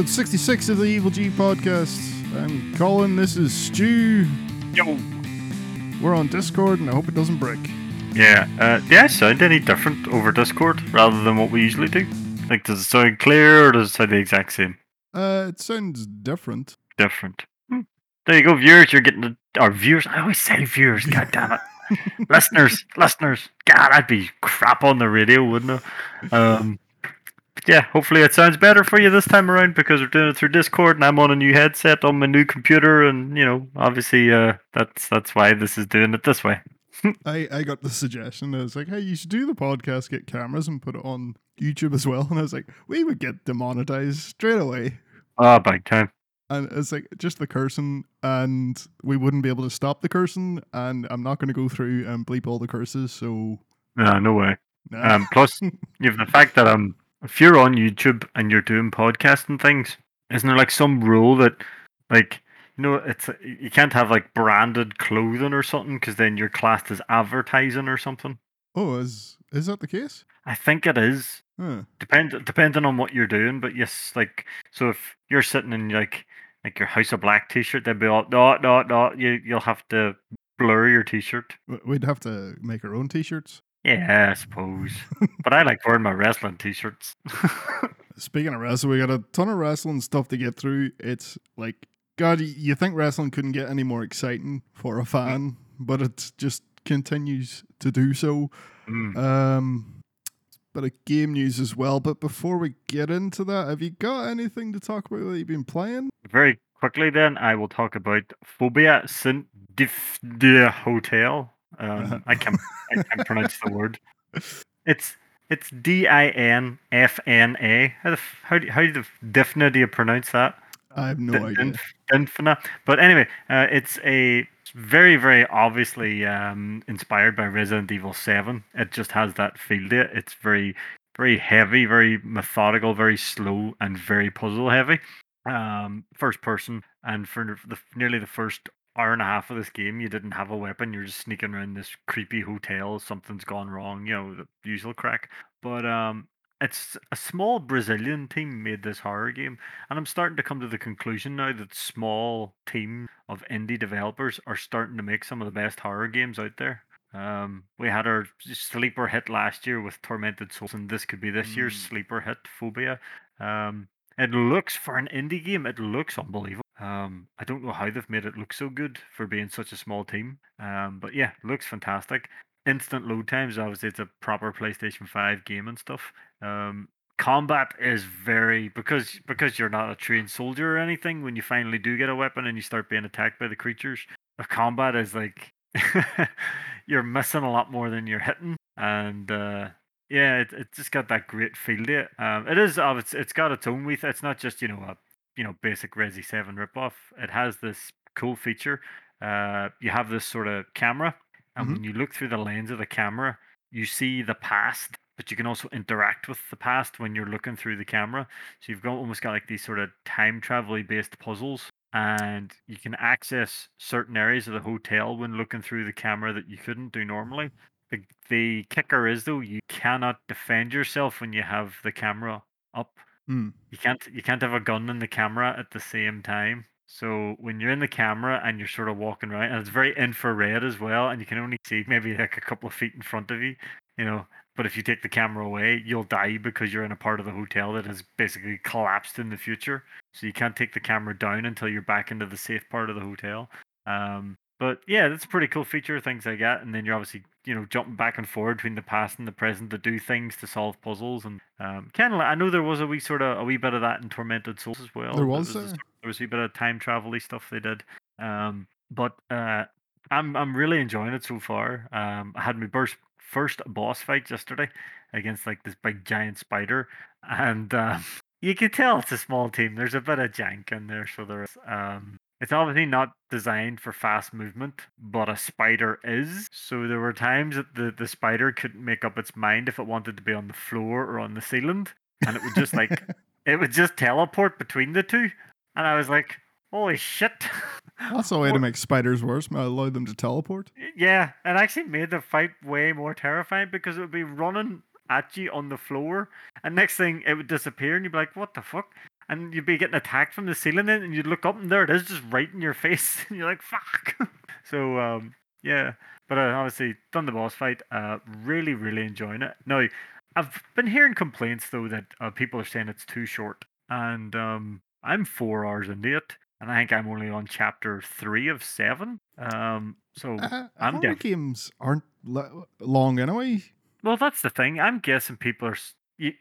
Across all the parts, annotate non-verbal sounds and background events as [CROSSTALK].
episode 66 of the Evil G podcast. I'm Colin, this is Stu. Yo. We're on Discord and I hope it doesn't break. Yeah. Uh, do I sound any different over Discord rather than what we usually do? Like, does it sound clear or does it sound the exact same? Uh, it sounds different. Different. Hmm. There you go, viewers. You're getting the. Our viewers. I always say viewers. [LAUGHS] God damn it. listeners, listeners. God, I'd be crap on the radio, wouldn't I? Um, yeah, hopefully it sounds better for you this time around because we're doing it through Discord and I'm on a new headset on my new computer, and you know, obviously, uh, that's that's why this is doing it this way. [LAUGHS] I, I got the suggestion. I was like, hey, you should do the podcast, get cameras, and put it on YouTube as well. [LAUGHS] And I was like, we would get demonetized straight away. Ah, big time. And it's like just the cursing, and we wouldn't be able to stop the cursing. And I'm not going to go through and bleep all the curses. So, No, no way. nah. Um, plus, [LAUGHS] you have the fact that um, if you're on YouTube and you're doing podcasting things, isn't there like some rule that, like, you know, it's you can't have like branded clothing or something because then you're classed as advertising or something. oh, is is that the case? I think it is. Huh. Depend depending on what you're doing, but yes, like so if you're sitting in like like your House of Black T-shirt, they'd be all no no no. You you'll have to blur your T-shirt. We'd have to make our own T-shirts. Yeah, I suppose. but I like wearing my wrestling T-shirts. [LAUGHS] Speaking of wrestling, we got a ton of wrestling stuff to get through. It's like God, you think wrestling couldn't get any more exciting for a fan, but it just continues to do so. Mm. Um, but a game news as well. But before we get into that, have you got anything to talk about that you've been playing? Very quickly, then I will talk about Fobia Saint Dif de Hotel. Um, I can't I can't [LAUGHS] pronounce the word. It's it's D I N F N A. How the how do how do Difna do you pronounce that? I have no Din- idea. Dinf- Dinfna. But anyway, uh, it's a very very obviously um, inspired by Resident Evil Seven. It just has that feel to it. It's very very heavy, very methodical, very slow, and very puzzle heavy. Um, first person, and for the, nearly the first hour and a half of this game, you didn't have a weapon. You're just sneaking around this creepy hotel. Something's gone wrong. You know the usual crack. But um, it's a small Brazilian team made this horror game, and I'm starting to come to the conclusion now that small team of indie developers are starting to make some of the best horror games out there. Um, we had our sleeper hit last year with Tormented Souls, and this could be this year's Mm. sleeper hit, Fobia. Um, it looks for an indie game, it looks unbelievable. Um, I don't know how they've made it look so good for being such a small team. Um, but yeah, looks fantastic. Instant load times, obviously, it's a proper PlayStation 5 game and stuff. Um, combat is very because because you're not a trained soldier or anything. When you finally do get a weapon and you start being attacked by the creatures, the combat is like [LAUGHS] you're missing a lot more than you're hitting, and uh, yeah, it, it's just got that great feel to it. Um, it is of it's it's got its own with it's not just you know a you know basic Resi Seven ripoff. It has this cool feature. Uh, you have this sort of camera, and Mhm. when you look through the lens of the camera, you see the past, but you can also interact with the past when you're looking through the camera. So you've got almost got like these sort of time travel based puzzles, and you can access certain areas of the hotel when looking through the camera that you couldn't do normally. The, the kicker is though you cannot defend yourself when you have the camera up. Hmm. You can't you can't have a gun in the camera at the same time. So when you're in the camera and you're sort of walking around, and it's very infrared as well, and you can only see maybe like a couple of feet in front of you, you know. But if you take the camera away, you'll die because you're in a part of the hotel that has basically collapsed in the future. So you can't take the camera down until you're back into the safe part of the hotel. Um, but yeah, that's a pretty cool feature, things like that. And then you're obviously, you know, jumping back and forward between the past and the present to do things to solve puzzles. And um, kind of, I know there was a wee sort of a wee bit of that in Tormented Souls as well. There That was, a there was a wee bit of time travel stuff they did. Um, but uh, I'm I'm really enjoying it so far. Um, I had my burst first boss fight yesterday against like this big giant spider, and um, [LAUGHS] you can tell it's a small team. There's a bit of jank in there, so there's um, it's obviously not designed for fast movement, but a spider is. So there were times that the the spider couldn't make up its mind if it wanted to be on the floor or on the ceiling, and it would just like [LAUGHS] it would just teleport between the two, and I was like, holy shit. That's a [LAUGHS] way to make spiders worse. Allow them to teleport. Yeah, it actually made the fight way more terrifying because it would be running at you on the floor, and next thing it would disappear, and you'd be like, "What the fuck?" And you'd be getting attacked from the ceiling, in, and you'd look up, and there it is, just right in your [LAUGHS] face, and you're like, "Fuck!" [LAUGHS] so um, yeah, but uh, obviously done the boss fight. Uh, really, really enjoying it. Now, I've been hearing complaints though that uh, people are saying it's too short, and um, I'm four hours into it, and I think I'm only on chapter three of seven. Um, so Uh, I'm horror games aren't le- long anyway. Well, that's the thing. I'm guessing people are. You,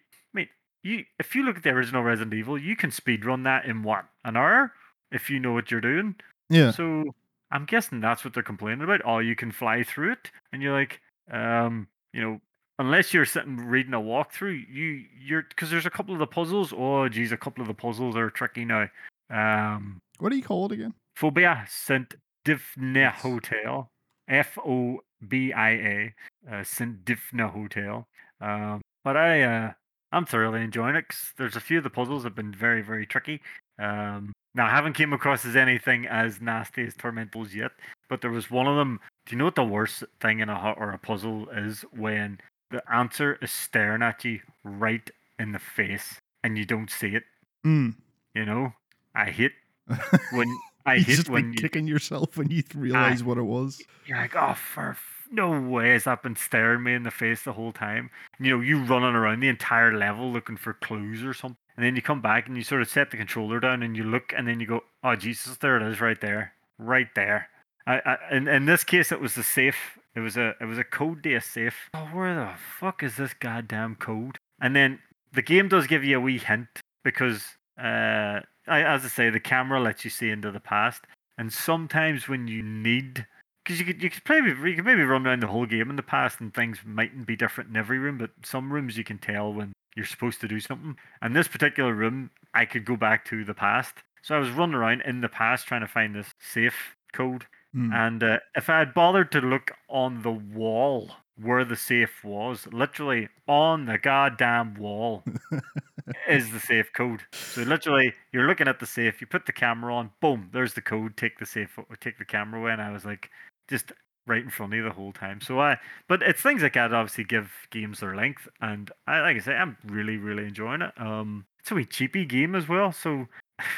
you. If you look at the original Resident Evil, you can speed run that in what an hour if you know what you're doing. Yeah. So I'm guessing that's what they're complaining about. Oh, you can fly through it, and you're like, um, you know, unless you're sitting reading a walkthrough, you you're because there's a couple of the puzzles. Oh, geez, a couple of the puzzles are tricky now. Um, What do you call it again? Fobia Saint Difna Hotel. F O B I A. Uh, Saint Difna Hotel. Um, but I, uh, I'm thoroughly enjoying it 'cause there's a few of the puzzles have been very, very tricky. Um, now I haven't came across as anything as nasty as Tormentals yet, but there was one of them. Do you know what the worst thing in a hu- or a puzzle is when the answer is staring at you right in the face and you don't see it? Mm. You know, I hate [LAUGHS] when I hate just when you, kicking yourself when you realize what it was. you're like, oh, for no way has that been staring me in the face the whole time. You know, you running around the entire level looking for clues or something, and then you come back and you sort of set the controller down and you look, and then you go, oh Jesus, there it is, right there, right there. I, I in, in this case, it was the safe. It was a it was a code to a safe. Oh, where the fuck is this goddamn code? And then the game does give you a wee hint because, uh, I, as I say, the camera lets you see into the past. And sometimes when you need, because you could you could maybe you could maybe run around the whole game in the past and things mightn't be different in every room, but some rooms you can tell when you're supposed to do something. And this particular room, I could go back to the past. So I was running around in the past trying to find this safe code. Mm. And uh, if I had bothered to look on the wall where the safe was, literally on the goddamn wall, [LAUGHS] is the safe code. So literally, you're looking at the safe, you put the camera on, boom, there's the code. Take the safe, take the camera away, and I was like, just right in front of you the whole time. So I, but it's things like that obviously give games their length, and I like I say, I'm really really enjoying it. Um, it's a wee cheapy game as well, so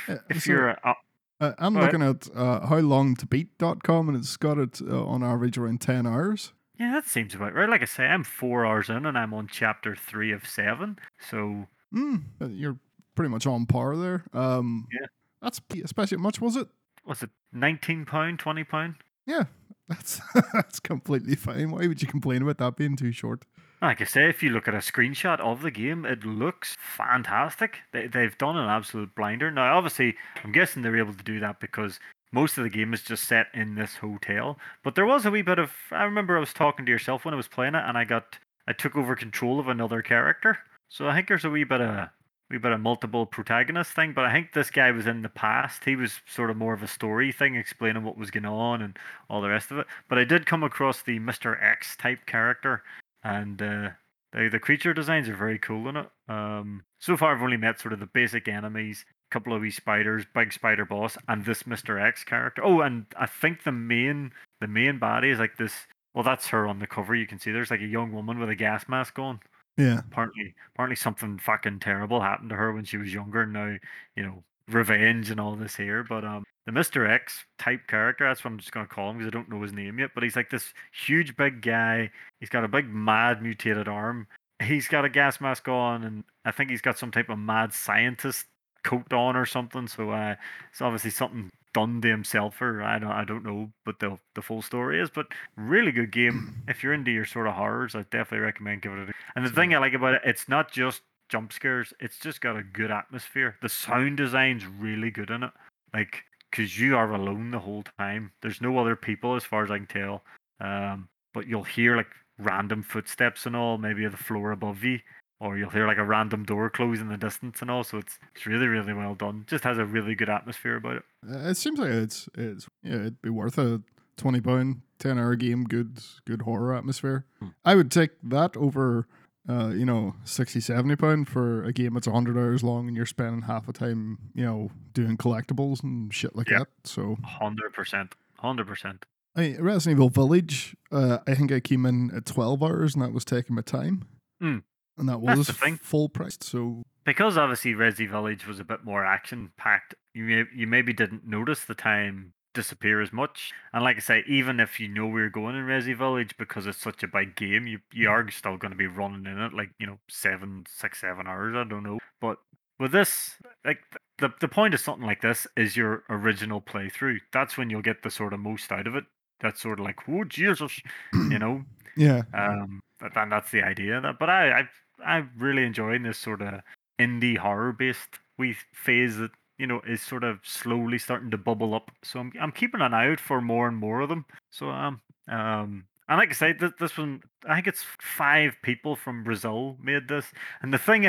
Uh, [LAUGHS] if so, you're a, uh, I'm looking at uh, how long to beat.com and it's got it uh, on average around 10 hours. Yeah, that seems about right. Like I say, I'm four hours in and I'm on chapter three of seven. So Mm, uh, you're pretty much on par there. Um, Yeah. That's especially much, was it? was it nineteen pound, twenty pound? Yeah, that's [LAUGHS] that's completely fine. Why would you complain about that being too short? Like I say, if you look at a screenshot of the game, it looks fantastic. They, they've done an absolute blinder. Now, obviously, I'm guessing they're able to do that because most of the game is just set in this hotel. But there was a wee bit of. I remember I was talking to yourself when I was playing it, and I got. I took over control of another character. So I think there's a wee bit of. Wee bit of multiple protagonist thing, but I think this guy was in the past. He was sort of more of a story thing, explaining what was going on and all the rest of it. But I did come across the Mister X type character, and uh, the the creature designs are very cool in it. Um, so far, I've only met sort of the basic enemies, a couple of wee spiders, big spider boss, and this Mister X character. Oh, and I think the main the main body is like this. Well, that's her on the cover. You can see there's like a young woman with a gas mask on Yeah. apparently apparently something fucking terrible happened to her when she was younger and now you know revenge and all this here but um the mr x type character that's what i'm just to call him because i don't know his name yet but he's like this huge big guy he's got a big mad mutated arm he's got a gas mask on and i think he's got some type of mad scientist coat on or something so uh it's obviously something done to himself or i don't i don't know but the the full story is but really good game [CLEARS THROAT] if you're into your sort of horrors i definitely recommend giving it a and the thing I like about it, it's not just jump scares. It's just got a good atmosphere. The sound design's really good in it. Like, because you are alone the whole time. There's no other people, as far as I can tell. Um, but you'll hear like random footsteps and all, maybe the floor above you, or you'll hear like a random door close in the distance and all. So it's it's really really well done. Just has a really good atmosphere about it. Uh, it seems like it's it's yeah, it'd be worth a twenty pound, ten hour game, good good horror atmosphere. Hmm. I would take that over uh, you know, 60, 70 pound for a game that's hundred hours long and you're spending half the time, you know, doing collectibles and shit like Yeah. that. So Hundred percent, hundred percent. I mean, Resident Evil Village, uh, I think I came in at twelve hours and that was taking my time. Hmm. And that was full price. So because obviously Resi Village was a bit more action packed, you may, you maybe didn't notice the time disappear as much. And like I say, even if you know where you're going in Resi Village because it's such a big game, you you are still going to be running in it like you know seven, six, seven hours. I don't know, but with this, like the the point of something like this is your original playthrough. That's when you'll get the sort of most out of it. That's sort of like, oh Jesus, you [CLEARS THROAT] know. yeah, Um, but then that's the idea. That, but I, I, I'm really enjoying this sort of indie horror based we phase that you know is sort of slowly starting to bubble up. So I'm, I'm keeping an eye out for more and more of them. So um, um, and like I say, this, this one, I think it's five people from Brazil made this, and the thing,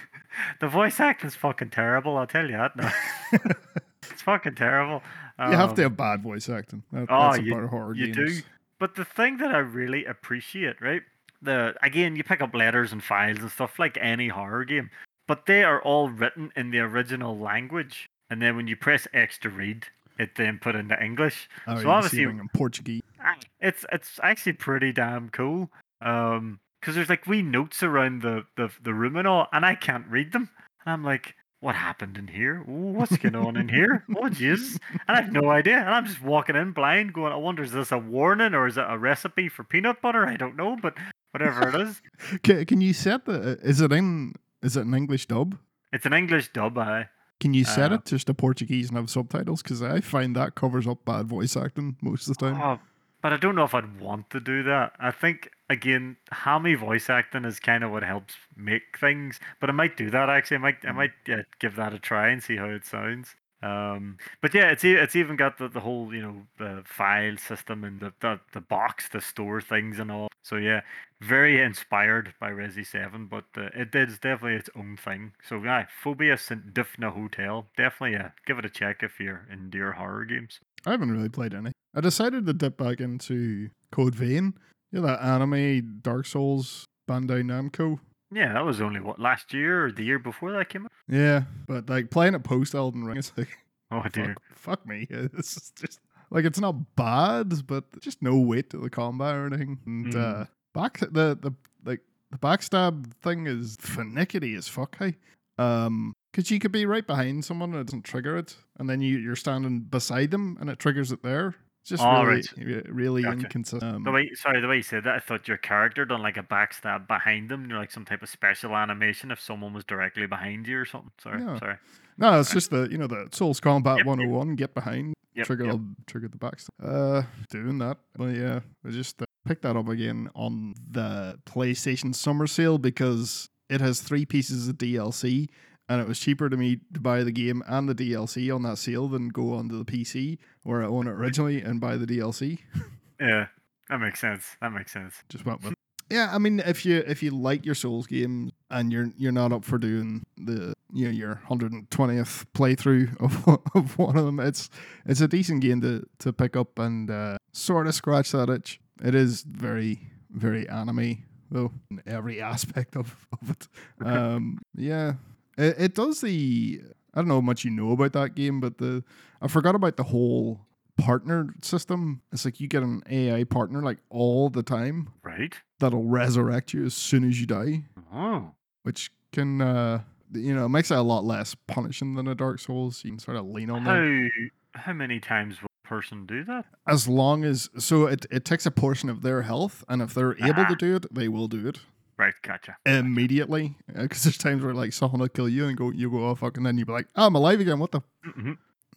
[LAUGHS] the voice acting's fucking terrible. I'll tell you that. now. [LAUGHS] it's fucking terrible. you have to Um, have bad voice acting. That, Oh, that's you- about horror you games. do. But the thing that I really appreciate, right? The again, you pick up letters and files and stuff like any horror game, but they are all written in the original language, and then when you press X to read, it then put into English. Oh, so you can see obviously, in Portuguese. It's it's actually pretty damn cool. Um, because there's like wee notes around the, the the room and all, and I can't read them. And I'm like, what happened in here? Ooh, What's going on in here? [LAUGHS] Oh jeez, And I have no idea. And I'm just walking in blind, going, I wonder is this a warning or is it a recipe for peanut butter? I don't know, but whatever it is, [LAUGHS] Can, can you set the? Is it in? Is it an English dub? it's an English dub. I Can you set Uh, it just to Portuguese and have subtitles? Because I find that covers up bad voice acting most of the time. Oh, but I don't know if I'd want to do that. I think again, hammy voice acting is kind of what helps make things. But I might do that actually. I might I Mm. might yeah, give that a try and see how it sounds. Um, but yeah, it's it's even got the, the whole you know the file system and the, the the box to store things and all. So yeah, very inspired by Resi Seven, but uh, it is definitely its own thing. So yeah, Fobia St. Dufna Hotel, definitely uh, give it a check if you're into your horror games. I haven't really played any. I decided to dip back into Code Vein. You know that anime Dark Souls Bandai Namco. Yeah, that was only what last year or the year before that came out. Yeah, but like playing it post Elden Ring, it's like [LAUGHS] Oh dear. fuck, fuck me. [LAUGHS] It's just, just like it's not bad, but just no weight to the combat or anything. And Mm. uh, back the the like the backstab thing is finicky as fuck. Hey, um, because you could be right behind someone and it doesn't trigger it, and then you you're standing beside them and it triggers it there. Just Oh, really right. really Gotcha. inconsistent. The way, sorry, the way you said that, I thought your character done like a backstab behind them, you know, like some type of special animation if someone was directly behind you or something. Sorry, No. sorry. No, it's just the you know the Souls Combat Yep, yep. 101. Get behind, Yep, trigger yep. the trigger the backstab. Uh, doing that, but yeah, I just uh, picked that up again on the PlayStation Summer Sale because it has three pieces of DLC, and it was cheaper to me to buy the game and the DLC on that sale than go onto the PC where I own it originally and buy the DLC. [LAUGHS] Yeah, that makes sense. That makes sense. Just went with. Yeah, I mean, if you if you like your Souls games and you're you're not up for doing the you know your hundred and twentieth playthrough [LAUGHS] of of one of them, it's it's a decent game to to pick up and uh, sort of scratch that itch. It is very very anime though in every [LAUGHS] aspect of of it. Um, yeah, it, it does the. I don't know how much you know about that game, but the I forgot about the whole partner system. It's like you get an AI partner like all the time Right? that'll resurrect you as soon as you die, Oh, which can uh you know makes it a lot less punishing than a Dark Souls. You can sort of lean on that how how many times will a person do that? as long as so it it takes a portion of their health, and if they're able Ah. to do it, they will do it Right, gotcha. immediately. Because there's times where like someone will kill you and go you go oh fuck, and then you be like oh, I'm alive again. What the hmm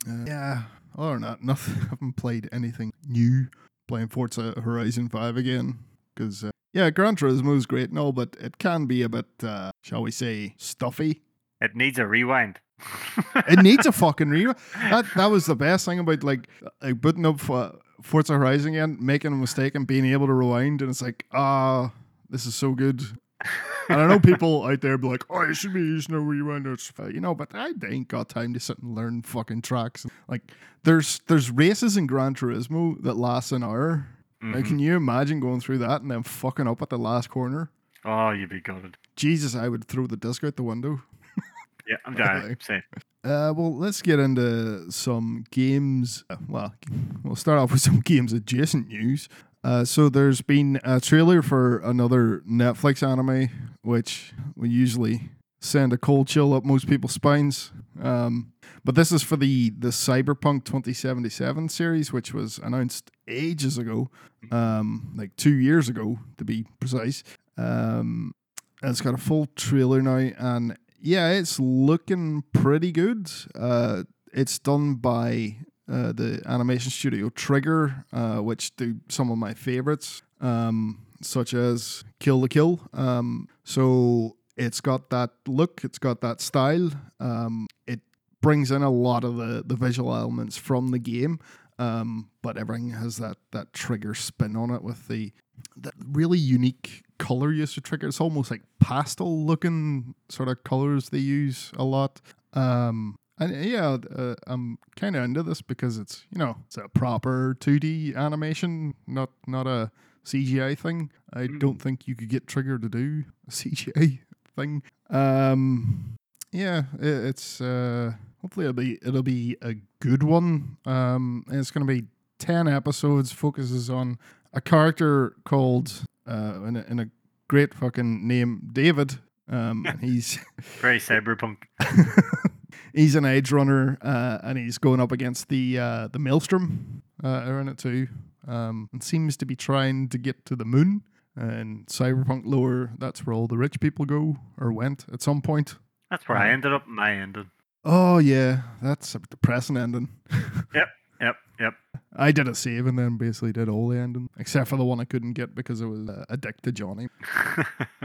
Uh, yeah, than that, [LAUGHS] nothing. I haven't played anything new. Playing Forza Horizon Five again because uh, yeah, Gran Turismo is great and all, but it can be a bit, uh, shall we say, stuffy. It needs a rewind. [LAUGHS] It needs a [LAUGHS] fucking rewind. That that was the best thing about like like booting up for Forza Horizon again, making a mistake and being able to rewind, and it's like ah, this is so good. [LAUGHS] And I know people out there be like, "Oh, you should be using a rewind," it's fine," you know, but I ain't got time to sit and learn fucking tracks. Like, there's there's races in Gran Turismo that last an hour. Like, Mhm. can you imagine going through that and then fucking up at the last corner? Oh, you'd be gutted. Jesus, I would throw the disc out the window. Yeah, I'm. [LAUGHS] Like- Same. Uh, well, let's get into some games. uh, Well, we'll start off with some games adjacent news. Uh, so there's been a trailer for another Netflix anime, which we usually send a cold chill up most people's spines. Um, but this is for the the Cyberpunk 2077 series, which was announced ages ago, um, like two years ago to be precise. Um, and it's got a full trailer now, and yeah, it's looking pretty good. Uh, it's done by uh, the animation studio Trigger, uh, which do some of my favorites, um, such as Kill la Kill. Um, so it's got that look, it's got that style. Um, it brings in a lot of the, the visual elements from the game, um, but everything has that that Trigger spin on it with the that really unique color use of Trigger. It's almost like pastel looking sort of colors they use a lot. Um, and yeah, uh, I'm kind of into this because it's you know it's a proper 2D animation, not not a CGI thing. I Mm. don't think you could get Trigger to do a [LAUGHS] CGI thing. Um, yeah, it, it's uh, hopefully it'll be it'll be a good one. Um, and it's gonna be ten episodes. Focuses on a character called uh, in a, in a great fucking name, David. Um, and [LAUGHS] he's Very cyberpunk. [LAUGHS] he's an edge runner, uh, and he's going up against the uh, the Maelstrom. Uh, are in it too, um, and seems to be trying to get to the moon. And Cyberpunk lore, that's where all the rich people go or went at some point. That's where I ended up. My ending. Oh yeah, that's a depressing ending. [LAUGHS] Yep, yep. Yep. I did a save and then basically did all the ending, except for the one I couldn't get because it was uh, addicted to Johnny. [LAUGHS]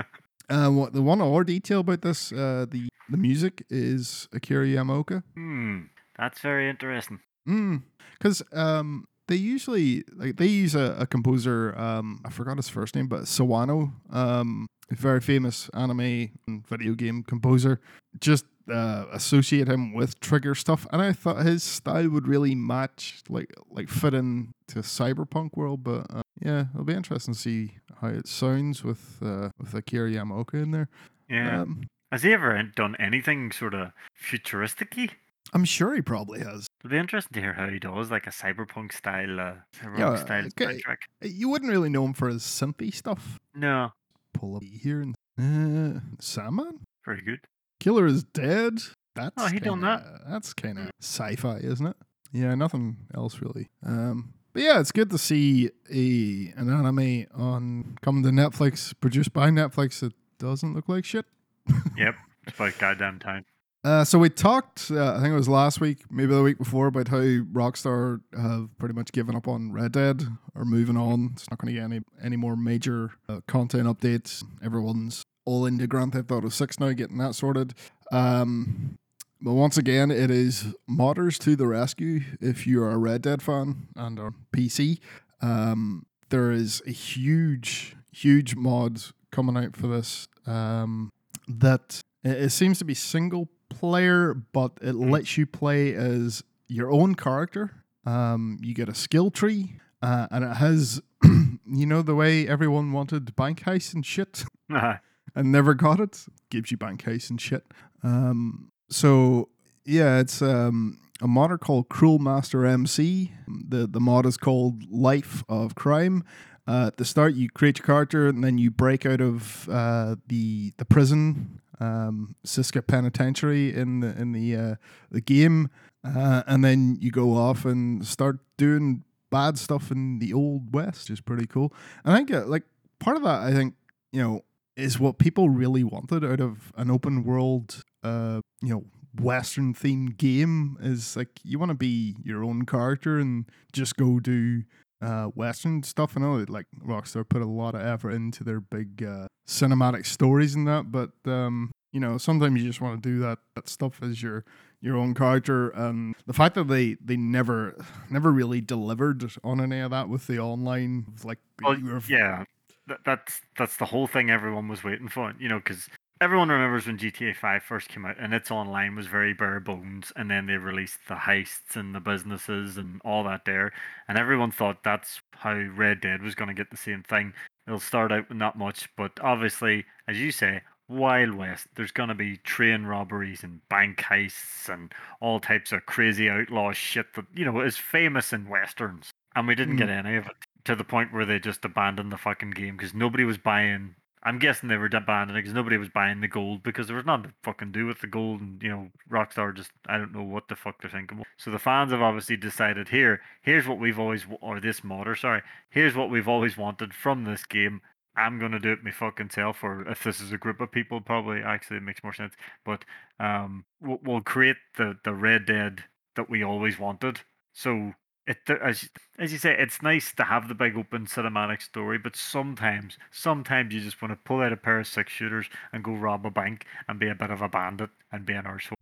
Uh, what the one more detail about this, uh, the the music is Akira Yamaoka. hmm. That's very interesting. Hmm, because um, they usually like they use a, a composer. Um, I forgot his first name, but Sawano, um, a very famous anime and video game composer. Just uh, associate him with Trigger stuff, and I thought his style would really match, like like fit in to cyberpunk world. But yeah, it'll be interesting to see how it sounds with uh, with Akira Yamaoka in there. Yeah. Um, Has he ever done anything sort of futuristic-y? I'm sure he probably has. It'll be interesting to hear how he does, like a cyberpunk style, uh, cyberpunk Yeah, style okay. soundtrack. You wouldn't really know him for his synthy stuff. No, pull up here and uh, Sandman very good. Killer is dead. That's Oh, he done kinda- That's kind of sci-fi, isn't it? Yeah, nothing else really. Um, but yeah, it's good to see a an anime on coming to Netflix, produced by Netflix. That doesn't look like shit. [LAUGHS] Yep, it's about goddamn time. Uh, so we talked, uh, I think it was last week, maybe the week before, about how Rockstar have pretty much given up on Red Dead or moving on. It's not going to get any any more major uh, content updates. Everyone's all into Grand Theft Auto Six now, getting that sorted. Um, but once again, it is modders to the rescue. If you are a Red Dead fan and on PC, um, there is a huge, huge mod coming out for this. Um, that it, seems to be single player, but it lets you play as your own character. Um, you get a skill tree, uh, and it has, [CLEARS THROAT] you know, the way everyone wanted bank heist and shit [LAUGHS] uh-huh. and never got it. Gives you bank heist and shit. Um, so yeah, it's um, a modder called Cruel Master MC. The the mod is called Life of Crime. Uh, at the start, you create your character, and then you break out of uh, the the prison, um, Sisika Penitentiary in the in the uh, the game, uh, and then you go off and start doing bad stuff in the old west, is pretty cool. And I think uh, like part of that, I think you know, is what people really wanted out of an open world, uh, you know, Western themed game. Is like you want to be your own character and just go do uh, Western stuff. I know like Rockstar put a lot of effort into their big uh, cinematic stories and that, but um, you know, sometimes you just want to do that that stuff as your your own character. And the fact that they they never never really delivered on any of that with the online, like well, yeah, that, that's that's the whole thing everyone was waiting for. You know, because everyone remembers when GTA 5 first came out, and its online was very bare bones, and then they released the heists and the businesses and all that there, and everyone thought that's how Red Dead was going to get the same thing. It'll start out with not much, but obviously, as you say. Wild West, there's going to be train robberies and bank heists and all types of crazy outlaw shit that, you know, is famous in Westerns. And we didn't get mm. any of it. to the point where they just abandoned the fucking game because nobody was buying. I'm guessing they were abandoning it because nobody was buying the gold because there was nothing to fucking do with the gold, and you know, Rockstar just I don't know what the fuck they're thinking. So the fans have obviously decided here, here's what we've always or this modder, sorry, here's what we've always wanted from this game. I'm gonna do it my fucking self, or if this is a group of people, probably actually it makes more sense. But um, we'll, we'll create the the Red Dead that we always wanted. So it as as you say, it's nice to have the big open cinematic story, but sometimes sometimes you just want to pull out a pair of six shooters and go rob a bank and be a bit of a bandit and be an arsehole.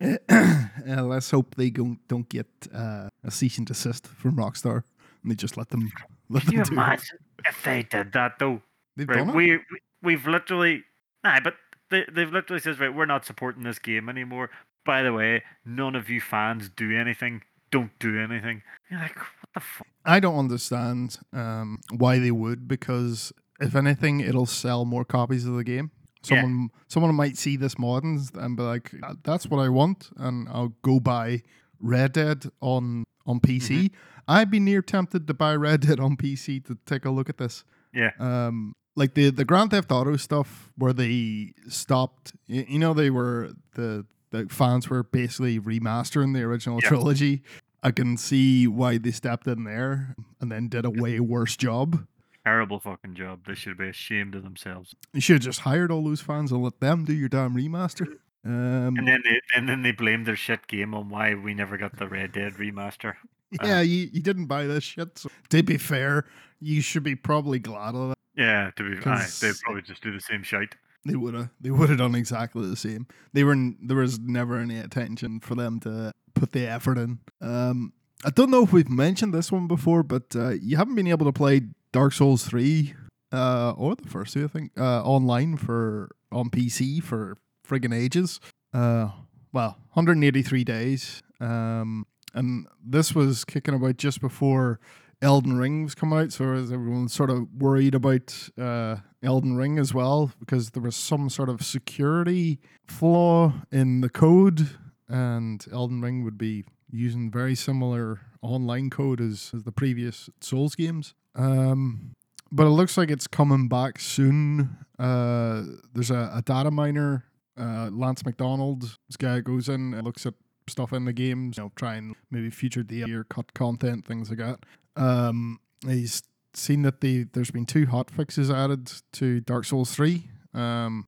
[LAUGHS] uh, let's hope they don't don't get uh, a cease and desist from Rockstar and they just let them let Can them you do it. imagine if they did that though? They've Right, done it. we, we we've literally nah, but they they've literally says right, we're not supporting this game anymore. By the way, none of you fans do anything. Don't do anything. You're like, what the fuck? I don't understand um, why they would because if anything, it'll sell more copies of the game. Yeah. Someone someone might see this mod and, be like, "Uh, "That's what I want," and I'll go buy Red Dead on on PC. I'd be near tempted to buy Red Dead on PC to take a look at this. Yeah. Um, like the the Grand Theft Auto stuff where they stopped. You, you know, they were the the fans were basically remastering the original Yeah. trilogy. I can see why they stepped in there and then did a way worse job. Terrible fucking job. They should be ashamed of themselves. You should have just hired all those fans and let them do your damn remaster. Um, And then they and then they blamed their shit game on why we never got the Red Dead remaster. [LAUGHS] yeah, you, you didn't buy this shit. So to be fair, you should be probably glad of that. Yeah, to be they'd 'Cause- probably just do the same shite. They would have. They would have done exactly the same. They were. There was never any attention for them to put the effort in. Um, I don't know if we've mentioned this one before, but uh, you haven't been able to play Dark Souls three, uh, or the first two, I think, uh, online for on PC for friggin' ages. Uh, well, 183 days. Um, and this was kicking about just before Elden Ring was coming out, so as everyone sort of worried about uh, Elden Ring as well because there was some sort of security flaw in the code, and Elden Ring would be using very similar online code as, as the previous Souls games. Um, but it looks like it's coming back soon. Uh, there's a, a data miner, uh, Lance McDonald. This guy goes in and looks at stuff in the games, you know, try and maybe feature the or cut content, things like that. Um, he's seen that the there's been two hot fixes added to Dark Souls three, um,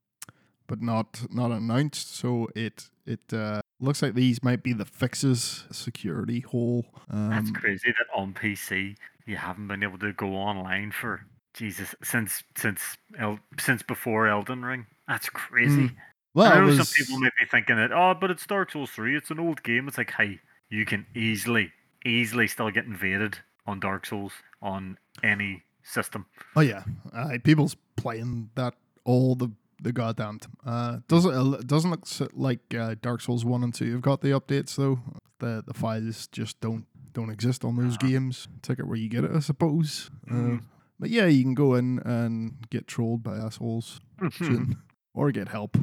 but not not announced. So it it uh, looks like these might be the fixes. Security hole. That's Um, crazy that on PC you haven't been able to go online for Jesus since since El, since before Elden Ring. That's crazy. well, I know was, some people may be thinking that, oh, but it's Dark Souls 3, it's an old game. It's like, hey, you can easily, easily still get invaded on Dark Souls on any system. Oh yeah, uh, people's playing that all the the goddamn. Uh, doesn't it doesn't look like uh, Dark Souls one and two have got the updates though. The the files just don't don't exist on those Ah. games. Take it where you get it, I suppose. Uh, Mm. but yeah, you can go in and get trolled by assholes soon, or get help.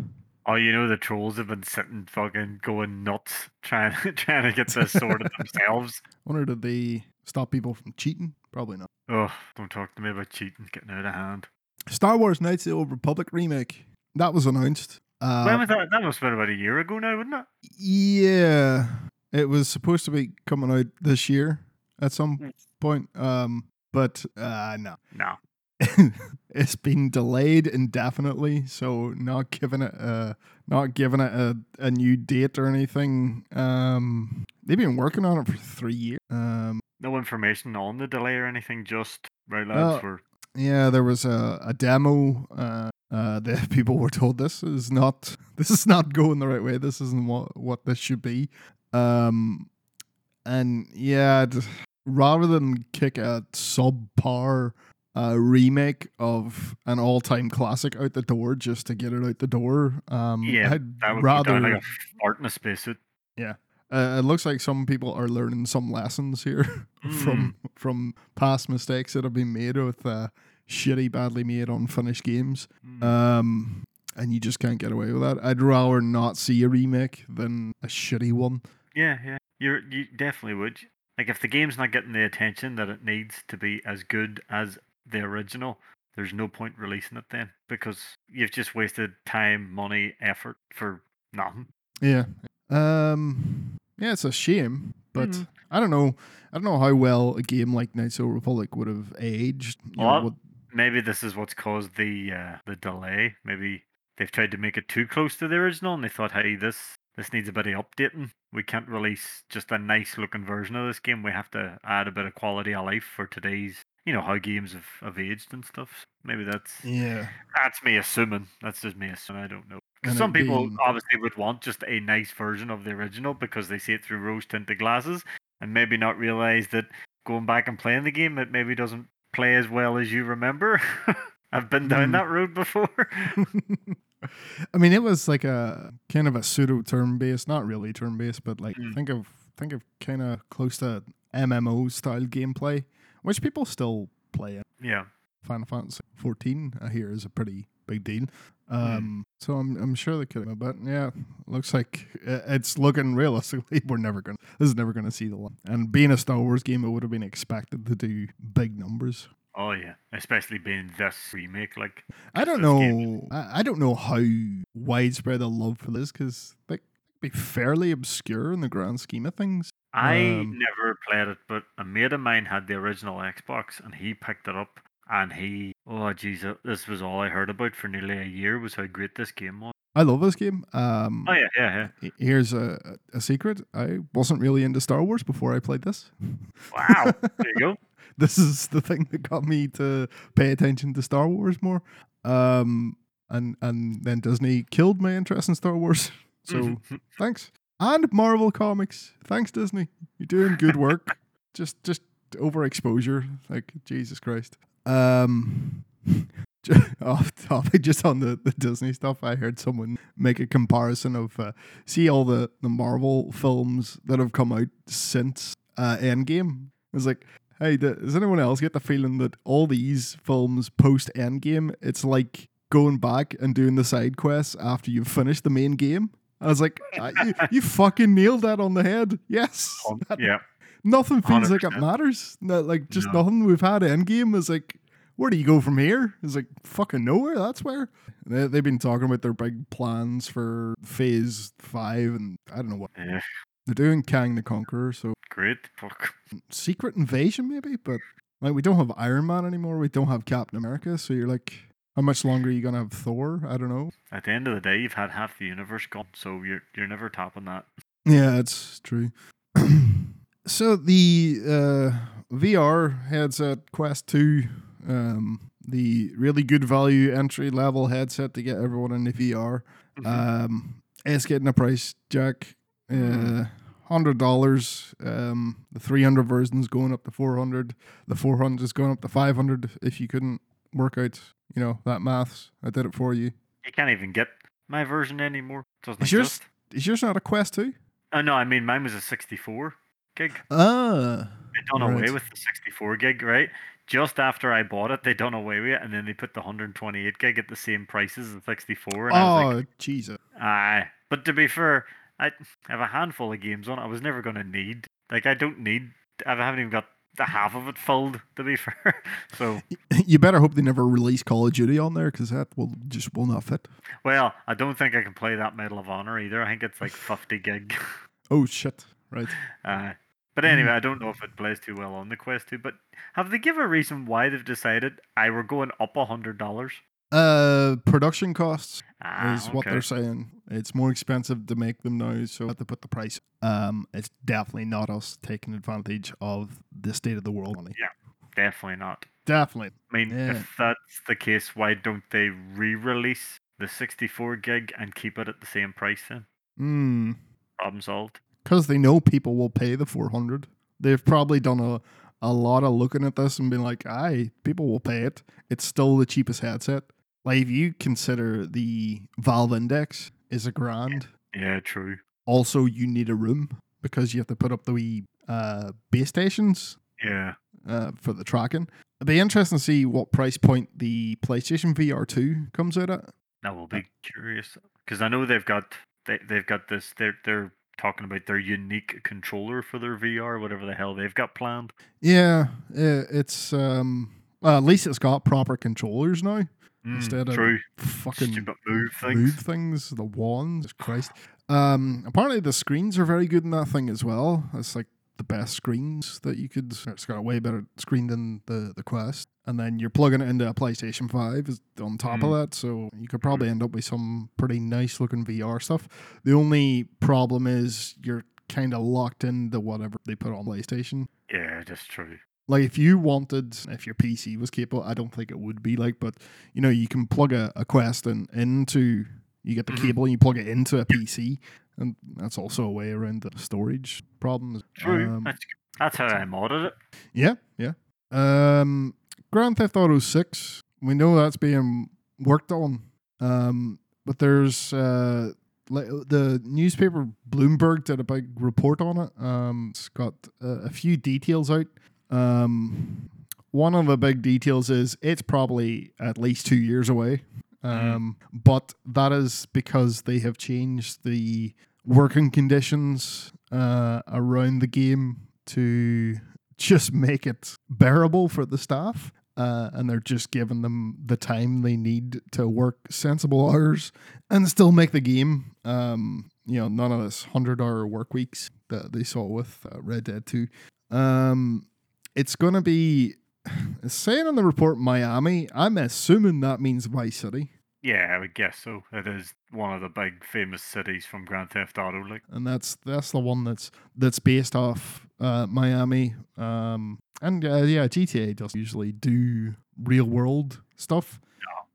Oh, you know the trolls have been sitting fucking going nuts trying [LAUGHS] trying to get this sorted [LAUGHS] themselves. Wonder did they stop people from cheating? Probably not. Oh, don't talk to me about cheating, getting out of hand. Star Wars Knights of the Old Republic remake that was announced. Uh, when was that? That must have been about a year ago now, wouldn't it? Yeah, it was supposed to be coming out this year at some Mm. point. Um, but uh, no, [LAUGHS] No. it's been delayed indefinitely. So not giving it a not giving it a, a new date or anything. Um, they've been working on it for three years. Um, No information on the delay or anything, just right lads were yeah, there was a, a demo. Uh, uh, the [LAUGHS] people were told this is not [LAUGHS] this is not going the right way. This isn't what what this should be. Um, and yeah, rather than kick a subpar uh, remake of an all time classic out the door just to get it out the door, um, Yeah, I'd that would rather. down like a fart in a spacesuit. Uh, it looks like some people are learning some lessons here Mm. [LAUGHS] from from past mistakes that have been made with uh, shitty, badly made, unfinished games. Mm. Um, and you just can't get away with that. I'd rather not see a remake than a shitty one. Yeah, yeah. You're you definitely would. like if the game's not getting the attention that it needs to be as good as the original, there's no point releasing it then because you've just wasted time, money, effort for nothing. Yeah. Um. Yeah, it's a shame, but Mhm. I don't know. I don't know how well a game like Knights of the Republic would have aged. You know, Well, what- Maybe this is what's caused the uh, the delay. Maybe they've tried to make it too close to the original, and they thought, "Hey, this this needs a bit of updating. We can't release just a nice looking version of this game. We have to add a bit of quality of life for today's, you know, how games have, have aged and stuff. Maybe that's yeah. that's me assuming. That's just me assuming. I don't know. Some people being- obviously would want just a nice version of the original because they see it through rose tinted glasses, and maybe not realize that going back and playing the game, it maybe doesn't play as well as you remember. [LAUGHS] I've been down Hmm. that road before. [LAUGHS] I mean, it was like a kind of a pseudo turn based, not really turn based, but like Mm. think of think of kind of close to MMO style gameplay, which people still play. in. yeah. Final Fantasy 14, I hear, is a pretty big deal. Hmm. Um, so I'm I'm sure they could, but yeah, looks like uh, it's looking realistically [LAUGHS] we're never gonna this is never gonna see the light. And being a Star Wars game, it would have been expected to do big numbers. Oh yeah. Especially being this remake, like I don't know. I, I don't know how widespread the love for this because they be fairly obscure in the grand scheme of things. I Um, never played it, but a mate of mine had the original Xbox and he picked it up and he oh jeez, uh, this was all I heard about for nearly a year was how great this game was. I love this game. Um, Oh yeah, yeah, yeah. Here's a, a secret. I wasn't really into Star Wars before I played this. Wow. there you go. [LAUGHS] this is the thing that got me to pay attention to Star Wars more. Um, and and then Disney killed my interest in Star Wars. [LAUGHS] So thanks. And Marvel Comics. Thanks, Disney. You're doing good work. [LAUGHS] just just overexposure. Like Jesus Christ. Um [LAUGHS] off [LAUGHS] topic, just on the, the Disney stuff, I heard someone make a comparison of uh, see all the, the Marvel films that have come out since uh, Endgame. It's like, hey, does anyone else get the feeling that all these films post Endgame, it's like going back and doing the side quests after you've finished the main game? I was like, "Ah, you, you fucking nailed that on the head. Yes. Um, [LAUGHS] That- yeah. Nothing feels like it matters. No, like just No. nothing. We've had Endgame is like, where do you go from here? It's like fucking nowhere. That's where they, they've been talking about their big plans for Phase Five, and I don't know what Yeah. they're doing. Kang the Conqueror, so Great. Fuck. Secret Invasion maybe, but like we don't have Iron Man anymore. We don't have Captain America, so you're like, how much longer are you gonna have Thor? I don't know. At the end of the day, you've had half the universe gone, so you're you're never topping that. Yeah, it's true. [CLEARS THROAT] so the uh, VR headset Quest 2, um, the really good value entry level headset to get everyone in the VR, Mhm. um, it's getting a price jack. Uh, Hundred dollars. Um, the three hundred version is going up to four hundred. The four hundred is going up to five hundred. If you couldn't work out, you know that maths, I did it for you. you can't even get my version anymore. It doesn't Is yours exist. is yours not a Quest two? Oh no, I mean mine was a 64 gig. Ah, They done away with the 64 gig, right? Just after I bought it, they done away with it, and then they put the 128 gig at the same prices as the 64. And I was like, oh, Jesus. aye. But to be fair, I have a handful of games on it. I was never going to need. Like, I don't need. I haven't even got the half of it filled, to be [LAUGHS] fair. so, You better hope they never release Call of Duty on there because that will just will not fit. well, I don't think I can play that Medal of Honor either. I think it's like 50 gig. Oh shit! Right. [LAUGHS] Uh, but anyway, I don't know if it plays too well on the Quest 2. But have they give a reason why they've decided I were going up a hundred dollars? Uh, production costs Ah, is what they're saying. It's more expensive to make them now, so have to put the price. Um, it's definitely not us taking advantage of the state of the world money. Yeah. Definitely not. Definitely. I mean, Yeah. if that's the case, why don't they re-release the 64 gig and keep it at the same price then? Hmm. Problem solved. Because they know people will pay the four hundred. They've probably done a a lot of looking at this and been like, "Aye, people will pay it. It's still the cheapest headset." Like if you consider the Valve Index is a grand. Yeah, true. Also, you need a room because you have to put up the wee uh, base stations Yeah. uh, for the tracking. It'd be interesting to see what price point the PlayStation VR 2 comes out at. That will be curious because I know they've got they they've got this. They're they're talking about their unique controller for their VR, whatever the hell they've got planned. Yeah, it's um. Well, at least it's got proper controllers now Mm, instead of true. fucking Stupid move things. move things. The wands, Christ. Um, apparently the screens are very good in that thing as well. It's like the best screens that you could. It's got a way better screen than the the Quest, and then you're plugging it into a PlayStation Five is on top of Mm. that, so you could probably end up with some pretty nice looking VR stuff. The only problem is you're kind of locked into whatever they put on PlayStation. Yeah, that's true. Like if you wanted, if your PC was capable, I don't think it would be like, but you know, you can plug a, a Quest in, into, you get the Mhm. cable and you plug it into a PC, and that's also a way around the storage problems. True. Um, that's that's how I modded it. yeah, yeah. Um, Grand Theft Auto Six, we know that's being worked on, um, but there's uh, the newspaper Bloomberg did a big report on it. Um, it's got uh, a few details out. Um, one of the big details is it's probably at least two years away. Um, but that is because they have changed the working conditions uh, around the game to just make it bearable for the staff. Uh, and they're just giving them the time they need to work sensible hours and still make the game. Um, you know, none of this hundred hour work weeks that they saw with uh, Red Dead Two. Um, it's gonna be it's saying on the report Miami. I'm assuming that means Vice City, Yeah, I would guess so. It is one of the big famous cities from Grand Theft Auto. Like, and that's that's the one that's that's based off uh, Miami. Um, and uh, yeah, GTA does usually do real world stuff.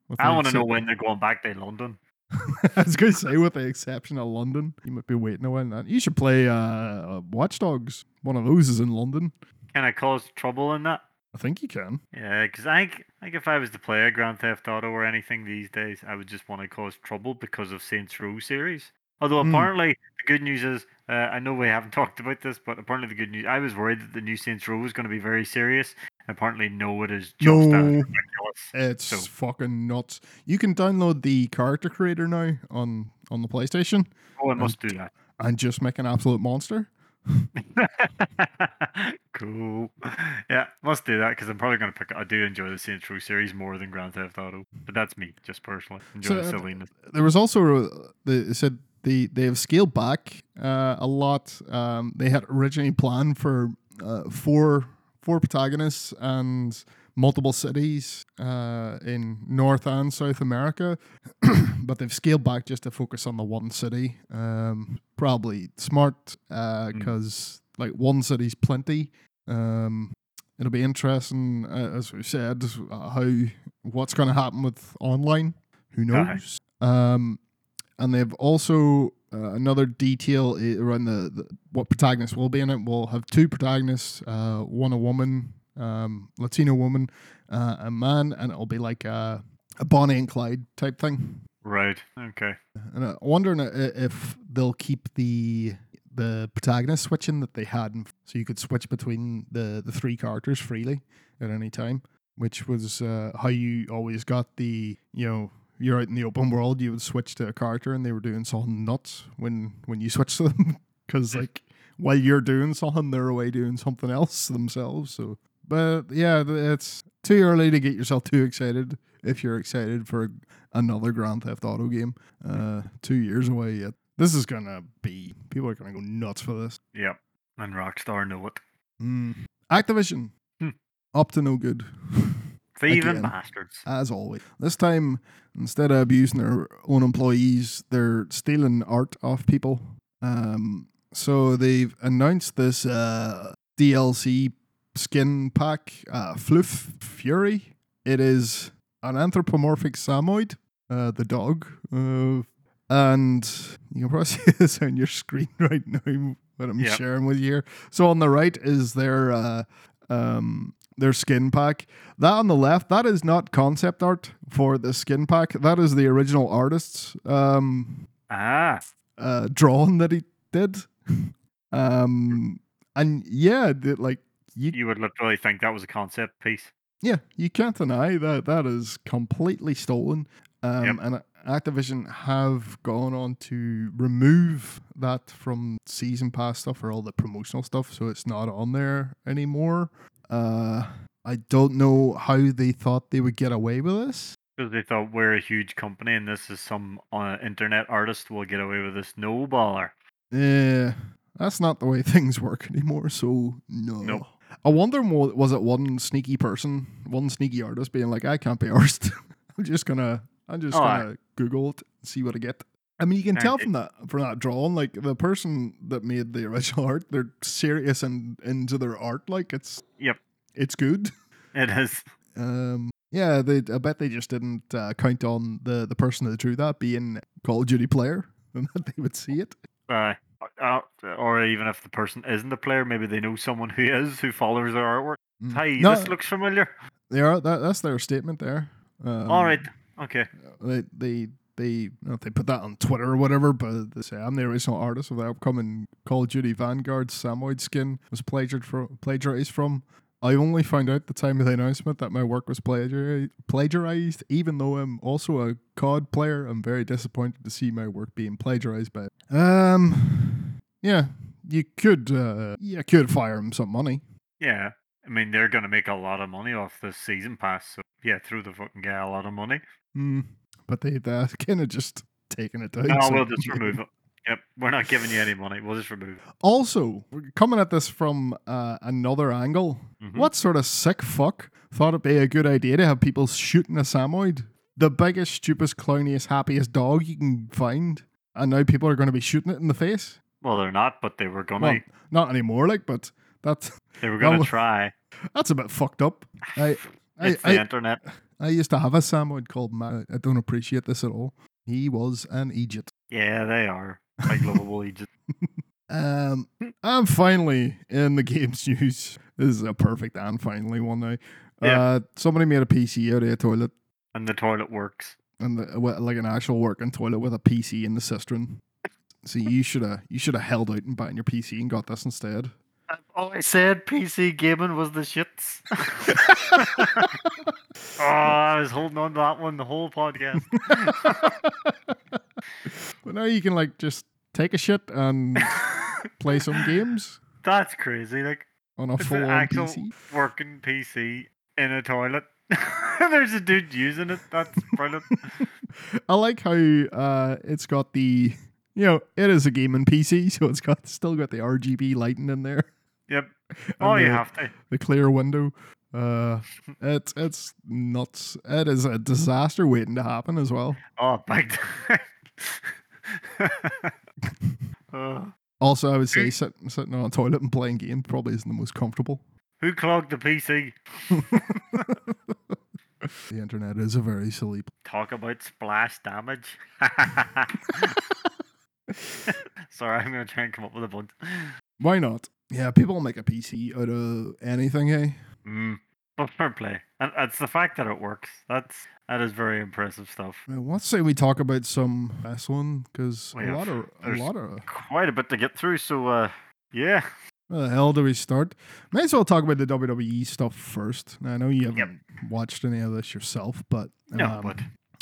with I want to know when they're going back to London. [LAUGHS] I was going to say, with the exception of London, you might be waiting a while. You should play uh, Watch Dogs. One of those is in London. Can I cause trouble in that? I think you can. Yeah, because I think, like if I was to play a Grand Theft Auto or anything these days, I would just want to cause trouble because of Saints Row series. Although Hmm. apparently the good news is, uh, I know we haven't [LAUGHS] talked about this, but apparently the good news, I was worried that the new Saints Row was going to be very serious. Apparently, no, it is just No. ridiculous. It's So- fucking nuts. You can download the character creator now on on the PlayStation Oh, I must do that. and just make an absolute monster. [LAUGHS] cool. Yeah, must do that because I'm probably going to pick. I do enjoy the Saints Row series more than Grand Theft Auto, but that's me, just personally. Enjoy So, the uh, silliness. There was also uh, they said they they have scaled back uh, a lot. Um, they had originally planned for uh, four four protagonists and multiple cities uh, in North and South America, [CLEARS THROAT] but they've scaled back just to focus on the one city. Um, probably smart because like one city's plenty. Um, it'll be interesting, uh, as we said, uh, how what's going to happen with online. Who knows? Um, and they've also uh, another detail around the, the what protagonists will be in it. We'll have two protagonists, uh, one a woman, um, Latino woman, uh, a man, and it'll be like a, a Bonnie and Clyde type thing. Right. Okay. And I'm wondering if they'll keep the the protagonist switching that they had, in- so you could switch between the the three characters freely at any time, which was uh, how you always got the you know you're out in the open world, you would switch to a character and they were doing something nuts when when you [LAUGHS] switch to them because like while you're doing something, they're away doing something else themselves. So, but yeah, it's too early to get yourself too excited if you're excited for another Grand Theft Auto game. Uh, two years away yet. This is gonna be people are gonna go nuts for this. Yep. And Rockstar know it. Mm. Activision Hmm. up to no good. [LAUGHS] Thieving Again. bastards. as always. This time, instead of abusing their own employees, they're stealing art off people. Um, so they've announced this uh, DLC skin pack, uh, Floof Fury. It is an anthropomorphic Samoyed, uh, the dog, uh, and you can probably [LAUGHS] see this on your screen [LAUGHS] right now. What I'm Yep. sharing with you here. So on the right is their uh, um, their skin pack. That on the left, that is not concept art for the skin pack. That is the original artist's um, Ah. uh, drawing that he did. [LAUGHS] um, and yeah, like you, You would literally think that was a concept piece. yeah, you can't deny that that is completely stolen. Um, Yep. and Activision have gone on to remove that from season pass stuff or all the promotional stuff, so it's not on there anymore. Uh, I don't know how they thought they would get away with this. Because they thought we're a huge company and this is some uh, internet artist will get away with this. No baller. Yeah, that's not the way [LAUGHS] things work anymore. So no. Nope. I wonder, was it one sneaky person, one sneaky artist being like, "I can't be arsed. [LAUGHS] I'm just gonna, I'm just Oh, gonna Google it, and see what I get." I mean, you can tell Aren't from that from that drawing, like the person that made the original art, they're serious and into their art. Like it's, Yep. it's good. [LAUGHS] It is. Um, yeah, they. I bet they just didn't uh, count on the the person that drew that being Call of Duty player, [LAUGHS] and that they would see it. Uh, uh, or even if the person isn't a player, maybe they know someone who is who follows their artwork. Mm. Hey, No, this looks familiar. they are. That, that's their statement there. Um, All right. Okay. They they they they put that on Twitter or whatever, but they say I'm the original artist of the upcoming Call of Duty Vanguard Samoyed skin was plagiarized from plagiarized from. I only found out the time of the announcement that my work was plagiari- plagiarized, even though I'm also a COD player. I'm very disappointed to see my work being plagiarized by. Um, yeah, you could uh, you could fire him some money. Yeah. I mean, they're going to make a lot of money off this season pass. So, yeah, throw the fucking guy a lot of money. Hmm, but they they [LAUGHS] kind of just taking it down. No, so- we'll just [LAUGHS] remove it. Yep. We're not giving you any money. We'll just remove it. Also, coming at this from uh, another angle. Mhm. What sort of sick fuck thought it'd be a good idea to have people shooting a Samoyed? The biggest, stupidest, clowniest, happiest dog you can find. And now people are going to be shooting it in the face? Well, they're not, but they were going to. Well, not anymore, like, but that's [LAUGHS] they were going to try. that's a bit fucked up. [SIGHS] I, I, It's the I, internet. I used to have a Samoyed called Matt. I don't appreciate this at all. He was an Egypt. Yeah, they are. Big lovable Egypt. [LAUGHS] Um, I'm finally in the games [LAUGHS] news. This is a perfect and finally one now. Yeah. Uh, somebody made a PC out of a toilet And the toilet works. and the, like an actual working toilet with a PC in the cistern. See, you should have you should have held out and bought your PC and got this instead. I've always said PC gaming was the shits. [LAUGHS] oh, I was holding on to that one the whole podcast. [LAUGHS] But now you can like just take a shit and [LAUGHS] play some games That's crazy. Like on a full on PC. working PC in a toilet. [LAUGHS] There's a dude using it. That's brilliant. I like how uh, it's got the you know it is a gaming PC, so it's got still got the RGB lighting in there. Yep. Oh, you have to. the clear window. Uh, it's it's nuts. It is a disaster waiting to happen as well. Oh, big time. Oh. [LAUGHS] Also, I would say sitting on a toilet and playing game probably isn't the most comfortable. Who clogged the PC? [LAUGHS] The internet is a very silly. Talk about splash damage. [LAUGHS] Sorry, I'm gonna try and come up with a bunch. Why not? Yeah, people make a PC out of anything. Hey, Mm. But fair play, and it's the fact that it works. That's that is very impressive stuff. Well, let's say we talk about some wrestling because a lot of a lot of. Quite a bit to get through. So, uh, yeah. Where the hell do we start? May as well talk about the WWE stuff first. Now, I know you haven't watched any of this yourself, but No, um, but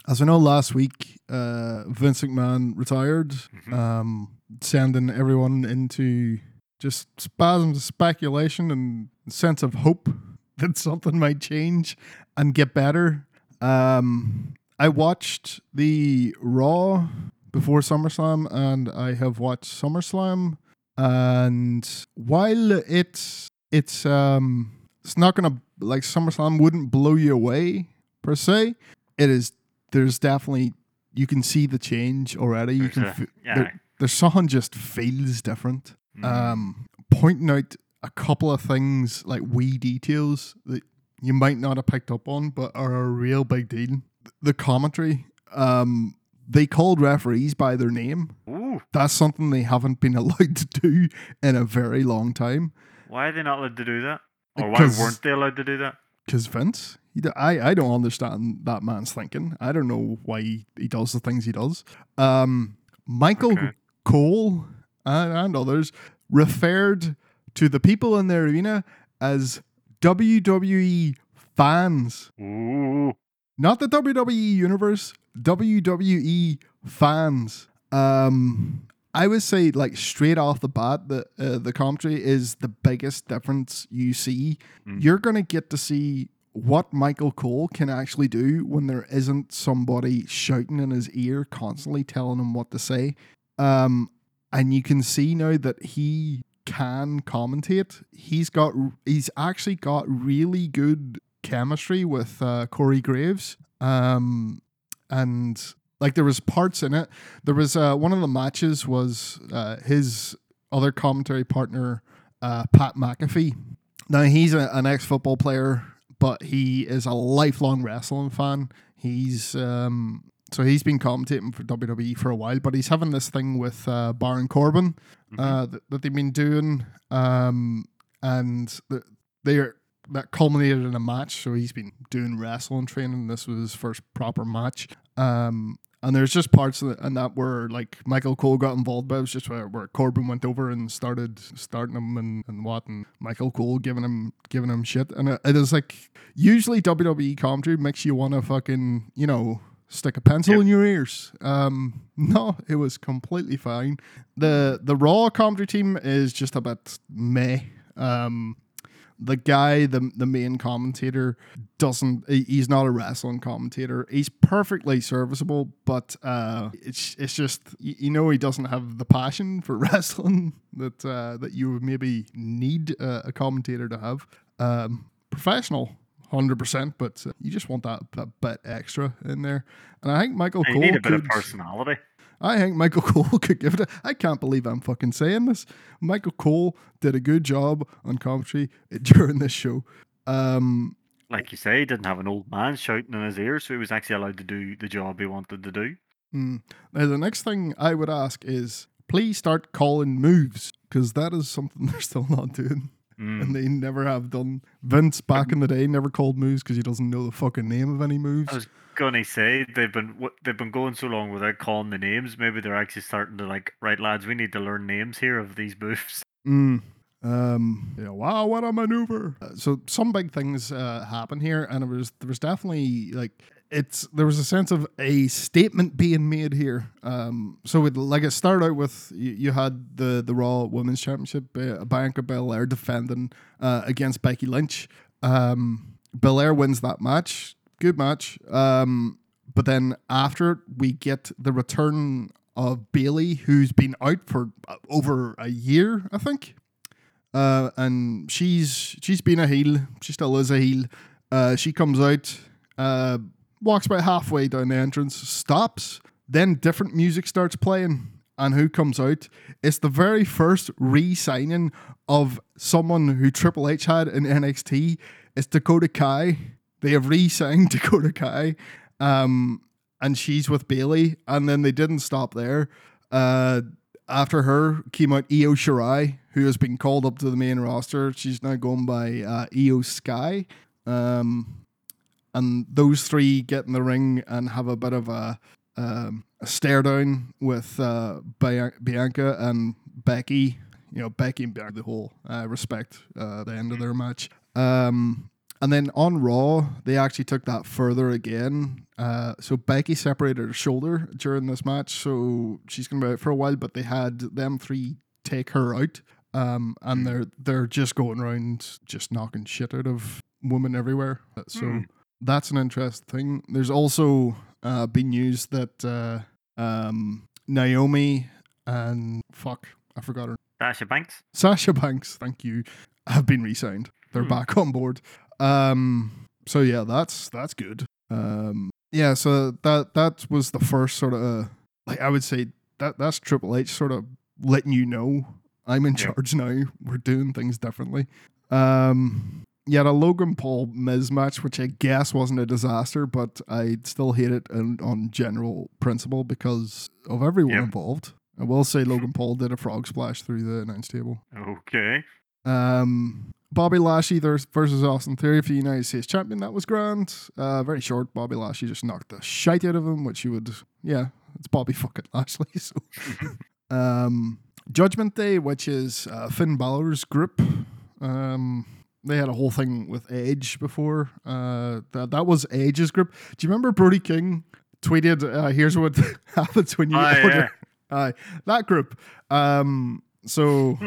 As I know, last week uh, Vince McMahon retired, Mhm. um, sending everyone into just spasms of speculation and sense of hope [LAUGHS] that something might change and get better. Um, I watched the Raw before SummerSlam, and I have watched SummerSlam. And while it's it's um it's not gonna like SummerSlam wouldn't blow you away per se, it is there's definitely you can see the change already. You can fe- yeah. there, there's something just feels different. Mm. Um, pointing out a couple of things like wee details that you might not have picked up on, but are a real big deal. The commentary, um, they called referees by their name. Ooh, That's something they haven't been [LAUGHS] allowed to do in a very long time. why are they not allowed to do that? Or why weren't they allowed to do that? Because Vince, I, I don't understand that man's thinking. I don't know why he, he does the things he does. Um, Michael Okay. Cole and, and others referred to the people in the arena as WWE fans. Ooh, Not the WWE universe, WWE fans, um, I would say like straight off the bat, the uh, the commentary is the biggest difference you see. Mm. You're gonna get to see what Michael Cole can actually do when there isn't somebody shouting in his ear constantly telling him what to say. Um, and you can see now that he can commentate. He's got he's actually got really good chemistry with uh, Corey Graves. Um, and like there was parts in it. There was uh, one of the matches was uh, his other commentary partner, uh, Pat McAfee. Now he's a, an ex football player, but he is a lifelong wrestling fan. He's um, so he's been commentating for WWE for a while, but he's having this thing with uh, Baron Corbin uh, that, that they've been doing, um, and th- they're that culminated in a match. So he's been doing wrestling training. This was his first proper match. Um, and there's just parts of it, and that where like Michael Cole got involved, but it was just where, where Corbin went over and started starting him and, and what, and Michael Cole giving him giving him shit, and it, it is like usually WWE commentary makes you want to fucking you know stick a pencil Yep. in your ears. Um, [LAUGHS] no, it was completely fine. the The Raw commentary team is just a bit meh. Um, the guy, the the main commentator, doesn't. He's not a wrestling commentator. He's perfectly serviceable, but uh, it's it's just you, know he doesn't have the passion for [LAUGHS] wrestling that uh, that you maybe need uh, a commentator to have. Um, professional. Hundred percent, but uh, you just want that, that bit extra in there, and I think Michael You Cole need a bit could, of personality. I think Michael [LAUGHS] Cole could give it. A, I can't believe I'm fucking saying this. Michael Cole did a good job on commentary [LAUGHS] during this show. Um, Like you say, he didn't have an old man shouting in his ear, so he was actually allowed to do the job he wanted to do. mm. Now the next thing I would ask is, please start calling moves because that is something [LAUGHS] they're still not doing, Mm. and they never have done. Vince back in the day never called moves because he doesn't know the fucking name of any moves. I was gonna say they've been they've been going so long without calling the names. Maybe they're actually starting to like, right, lads, we need to learn names here of these moves. [LAUGHS] Mm. Um. Yeah. Wow. What a maneuver! Uh, so some big things uh, happen here, and it was there was definitely like it's there was a sense of a statement being made here. Um. So it like it started out with you, you had the the Raw Women's Championship, uh, Bianca Belair defending uh, against Becky Lynch. Um. Belair wins that match. Good match. Um. But then after we get the return of Bayley, who's been out for uh, over a year, I think. Uh, and she's she's been a heel. She still is a heel. Uh, she comes out, uh, walks about halfway down the entrance, stops. Then different music starts playing, and who comes out? It's the very first re-signing of someone who Triple H had in NXT. It's Dakota Kai. They have re-signed [LAUGHS] Dakota Kai, um, and she's with Bayley. And then they didn't stop there. Uh, after her came out Io Shirai, who has been called up to the main roster. She's now going by uh, Io Sky. Um, and those three get in the ring and have a bit of a, um, a stare down with uh, Bianca and Becky. You know, Becky and Bianca, the whole uh, respect uh, the end of their match. Um, and then on Raw, they actually took that further again. Uh, so Becky separated her shoulder during this match, so she's gonna be out for a while. But they had them three take her out, um, and they're they're just going around just knocking shit out of women everywhere. Uh, So Hmm. That's an interesting thing. There's also uh, been news that uh, um, Naomi and fuck, I forgot her Sasha Banks. Sasha Banks, thank you, have been re-signed. They're Hmm. back on board. Um, so yeah, that's that's good. Um, yeah, so that that was the first sort of uh, like I would say that that's Triple H sort of letting you know I'm in Yeah. charge now. We're doing things differently. Um, yeah, a Logan Paul Miz match, which I guess wasn't a disaster, but I still hate it on, on general principle because of everyone Yep. involved. I will say Logan Paul did a frog splash through the announce table. Okay. Um, Bobby Lashley vers- versus Austin Theory for the United States champion. That was grand. Uh, very short. Bobby Lashley just knocked the shite out of him, which you would, yeah, it's Bobby [LAUGHS] fucking Lashley. So, [LAUGHS] um, Judgment Day, which is uh, Finn Balor's group. Um, they had a whole thing with Edge before. Uh, that that was Edge's group. Do you remember Brody King tweeted, uh, "Here's what [LAUGHS] happens when you Oh, order." Uh, [LAUGHS] that group. Um, so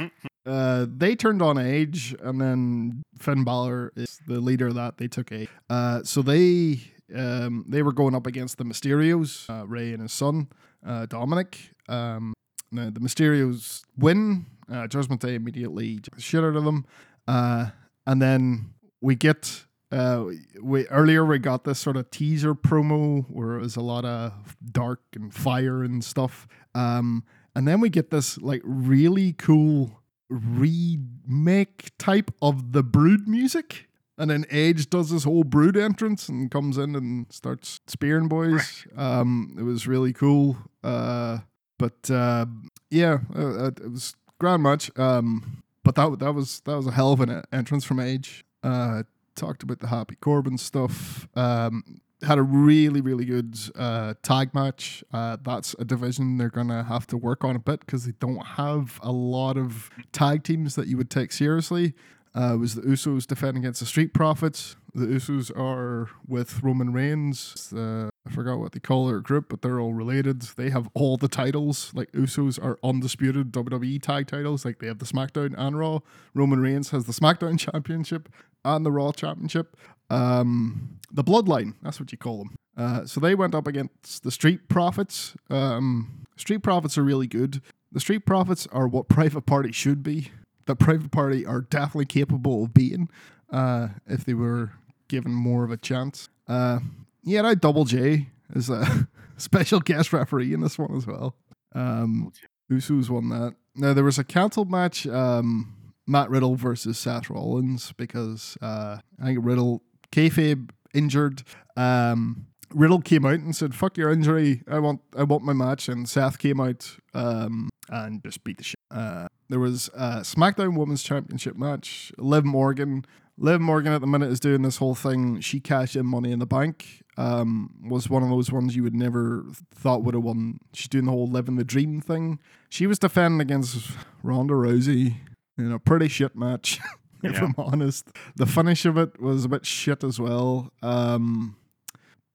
[LAUGHS] uh, they turned on Edge, and then Finn Balor is the leader of that. They took a. Uh, so they um, they were going up against the Mysterios, uh, Rey and his son uh, Dominic. Um, now the Mysterios win. Uh, Judgment Day immediately shit out of them, uh, and then we get. Uh, we earlier we got this sort of teaser promo where it was a lot of dark and fire and stuff. Um, and then we get this like really cool remake type of the Brood music. And then Edge does this whole Brood entrance and comes in and starts spearing boys. Um, it was really cool. Uh, but uh, yeah, uh, it was grand match. Um, but that that was that was a hell of an entrance from Edge. Uh, talked about the Happy Corbin stuff. Um, had a really really good uh, tag match. Uh, that's a division they're gonna have to work on a bit because they don't have a lot of tag teams that you would take seriously. Uh, was the Usos defending against the Street Profits. The Usos are with Roman Reigns. Uh, I forgot what they call their group, but they're all related. They have all the titles. Like Usos are undisputed WWE tag titles. Like they have the SmackDown and Raw. Roman Reigns has the SmackDown [LAUGHS] Championship and the Raw Championship. Um, the Bloodline, that's what you call them. Uh, so they went up against the Street Profits. Um, Street Profits are really good. The Street Profits are what [LAUGHS] Private Party should be. The Private Party are definitely capable of beating uh, if they were given more of a chance. Uh, yeah, now Double J is a [LAUGHS] special guest referee in this one as well. Um, Usos won that. Now there was a cancelled match. Um, Matt Riddle versus Seth Rollins because uh, I think Riddle kayfabe injured. Um, Riddle came out and said, "Fuck your injury. I want I want my match." And Seth came out um, and just beat the shit. Uh, there was a SmackDown Women's Championship match. Liv Morgan. Liv Morgan at the minute is doing this whole thing. She cashed in Money in the Bank. Um, was one of those ones you would never thought would have won. She's doing the whole living the dream thing. She was defending against Ronda Rousey in a pretty shit match. [LAUGHS] if Yeah. I'm honest, the finish of it was a bit shit as well. Um,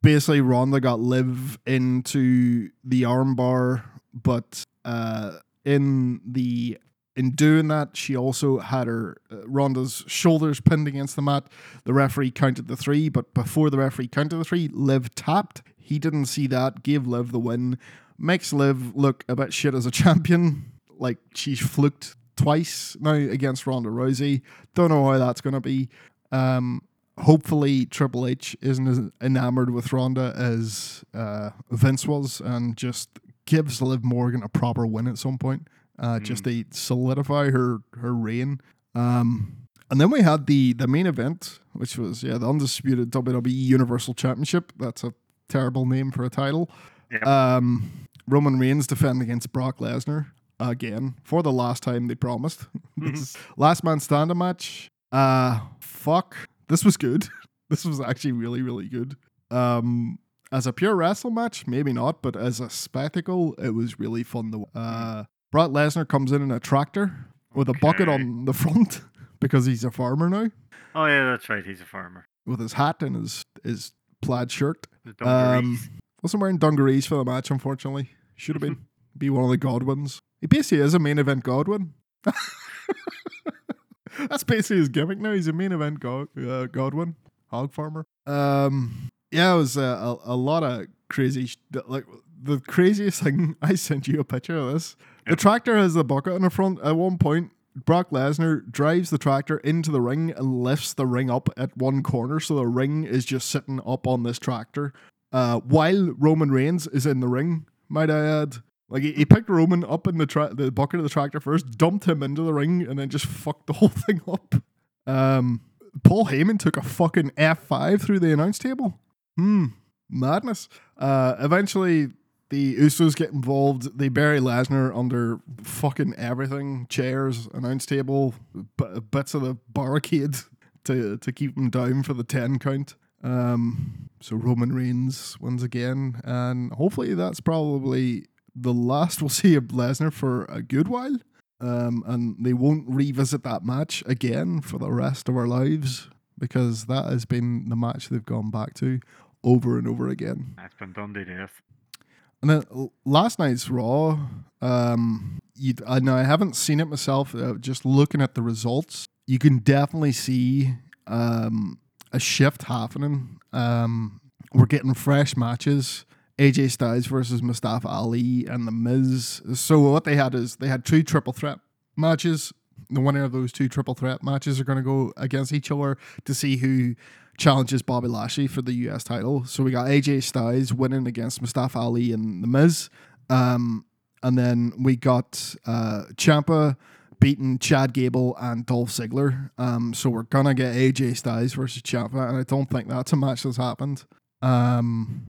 basically, Ronda got Liv into the armbar, but uh, in the in doing that, she also had her uh, Ronda's shoulders pinned against the mat. The referee counted the three, but before the referee counted the three, Liv tapped. He didn't see that, gave Liv the win. Makes Liv look a bit shit as a [LAUGHS] champion, like she's fluked twice now against Ronda Rousey. Don't know how that's going to be. Um, hopefully, Triple H isn't as enamored with Ronda as uh, Vince was and just gives Liv Morgan a proper win at some point, uh, just to solidify her her reign. Um, and then we had the the main event, which was yeah the undisputed WWE Universal Championship. That's a terrible name for a title. Yep. Um, Roman Reigns defending against Brock Lesnar again for the last time they promised. Is [LAUGHS] last man standing match. Uh fuck. This was good. [LAUGHS] This was actually really really good. Um as a pure wrestle match, maybe not, but as a spectacle, it was really fun to uh Brock Lesnar comes in in a tractor with a bucket on the [LAUGHS] front because he's a farmer now Oh yeah, that's right. He's a farmer. with his hat and his his plaid shirt. The Um, wasn't wearing dungarees for the match, unfortunately. Should have been. [LAUGHS] Be one of the Godwins. He basically is a main event Godwin. [LAUGHS] That's basically his gimmick now. He's a main event God, uh, Godwin, hog farmer. Um, yeah, it was uh, a, a lot of crazy. Sh- like the craziest thing. [LAUGHS] I sent you a picture of this. The tractor has the bucket in the front. At one point, Brock Lesnar drives the tractor into the ring and lifts the ring up at one corner, so the ring is just sitting up on this tractor. Uh, while Roman Reigns is in the ring, might I add. Like he, he picked Roman up in the tra- the bucket of the tractor first, dumped him into the ring, and then just fucked the [LAUGHS] whole thing up. Um, Paul Heyman took a fucking F five through the announce table. Hmm, madness. Uh, eventually the Usos get involved. They bury Lesnar under fucking everything: chairs, announce table, b- bits of the barricade [LAUGHS] to to keep him down for the ten count. Um, so Roman Reigns wins again, and hopefully that's probably the last we'll [LAUGHS] see of Lesnar for a good while. Um, and they won't revisit that match again for the rest of our lives because that has been the match they've gone back to. over and over again. It's been done to death. And then last night's Raw, um, you, I know I haven't seen it myself. Uh, just looking at the results, you can definitely see um, a shift happening. Um, we're getting fresh matches. AJ Styles versus Mustafa Ali and The Miz. So what they had is they had two triple threat matches. The winner of those two triple threat matches are going to go against each other to see who challenges Bobby Lashley for the US title. So we got AJ Styles winning against Mustafa Ali and The Miz. Um, and then we got uh, Ciampa beating Chad Gable and Dolph Ziggler. Um, so we're gonna get AJ Styles versus Ciampa, and I don't think that's a match that's happened. Um,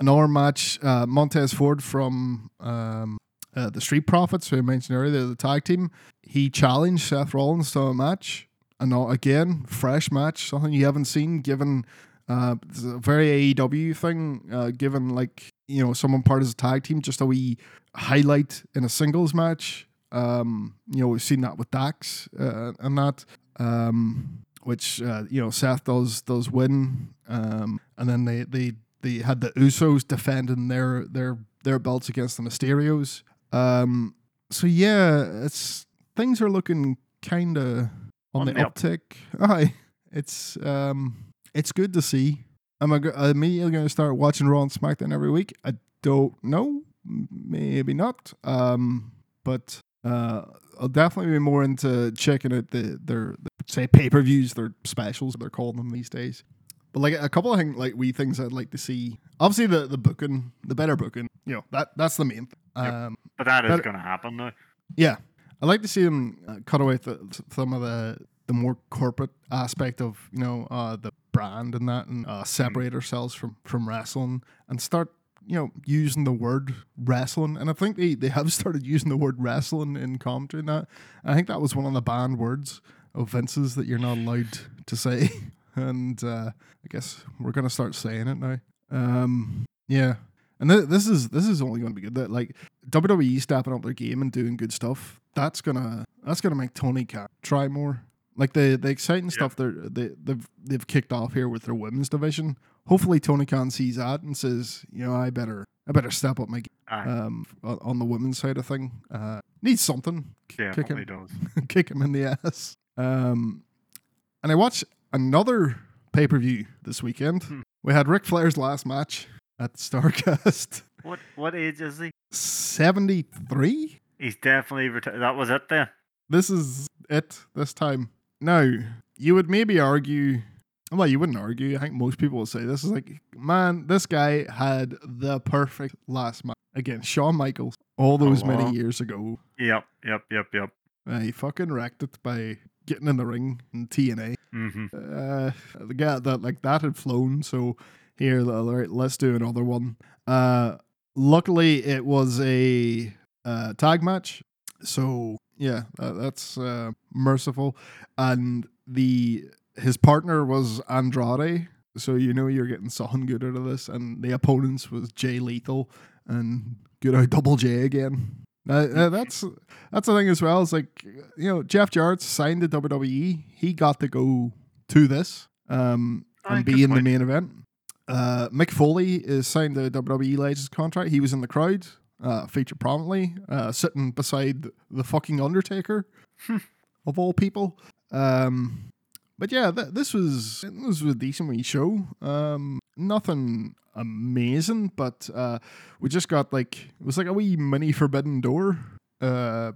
another match, uh, Montez Ford from um, uh, the Street Profits, who I mentioned earlier, the tag team. He challenged Seth Rollins to a match. And again, fresh match, something you haven't seen, given uh, it's a very AEW thing, uh, given like, you know, someone part as a tag team, just a wee highlight in a singles match. Um, you know, we've seen that with Dax uh, and that, um, which, uh, you know, Seth does does win. Um, and then they, they, they had the Usos defending their their their belts against the Mysterios. Um, so yeah, it's things are looking kind of on, On the, the uptick. [LAUGHS] Aye, it's um, it's good to see. Am I go- immediately going to start watching Raw and SmackDown every week? I don't know. Maybe not. Um, but uh, I'll definitely be more into checking out the their say pay per views, their specials they're calling them these days. But like a couple of things, like wee things I'd like to see. Obviously, the the booking, the better booking. You know that that's the main. Thing. Yep. Um, But that is going to happen now. yeah, I'd like to see them uh, cut away the, some of the the more corporate aspect of you know uh, the brand and that, and uh, separate ourselves from from wrestling and start you know using the word wrestling. And I think they they have [LAUGHS] started using the word wrestling in commentary. And that I think that was one of the banned words of Vince's that you're not allowed to say. [LAUGHS] And uh, I guess we're gonna start saying it now. Um, yeah. And th- this is this is only going to be good. That like WWE stepping up their game and doing good stuff. That's gonna that's gonna make Tony Khan try more. Like the the exciting stuff they're they they've they've kicked off here with their women's division. Hopefully Tony Khan sees that and says, you know, I better I better step up my game um on the women's side of thing. Uh, needs something. kick definitely him. does. [LAUGHS] kick him in the ass. Um, and I watched another pay per view this weekend. Hmm. We had Ric Flair's last match at Starrcast. [LAUGHS] What what age is he? 73? He's definitely retired. That was it then. This is it this time. Now, you would maybe argue, well, you wouldn't argue. I think most people will say this is like, man, this guy had the perfect last match against Shawn Michaels all those many Hello. years ago. Yep, yep, yep, yep. Uh, he fucking wrecked it by getting in the ring in TNA. hmm uh, the guy that like that had flown. So here, all right, let's do another one. Uh, luckily, it was a uh, tag match. So yeah, that, that's uh, merciful. And the his partner was Andrade. So you know you're getting something good out of this. And the opponents was Jay Lethal and good old Double J again. Uh, uh, that's that's the thing as well. It's like you know Jeff Jarrett signed to WWE. He got to go to this um, and be in the main event. Uh, Mick Foley is signed the WWE Legends contract. He was in the crowd, uh, featured prominently, uh, sitting beside the fucking Undertaker, of all people. Um, but yeah, th- this was this was a decent wee show. Um, nothing amazing, but uh, we just got like it was like a wee mini Forbidden Door. Uh,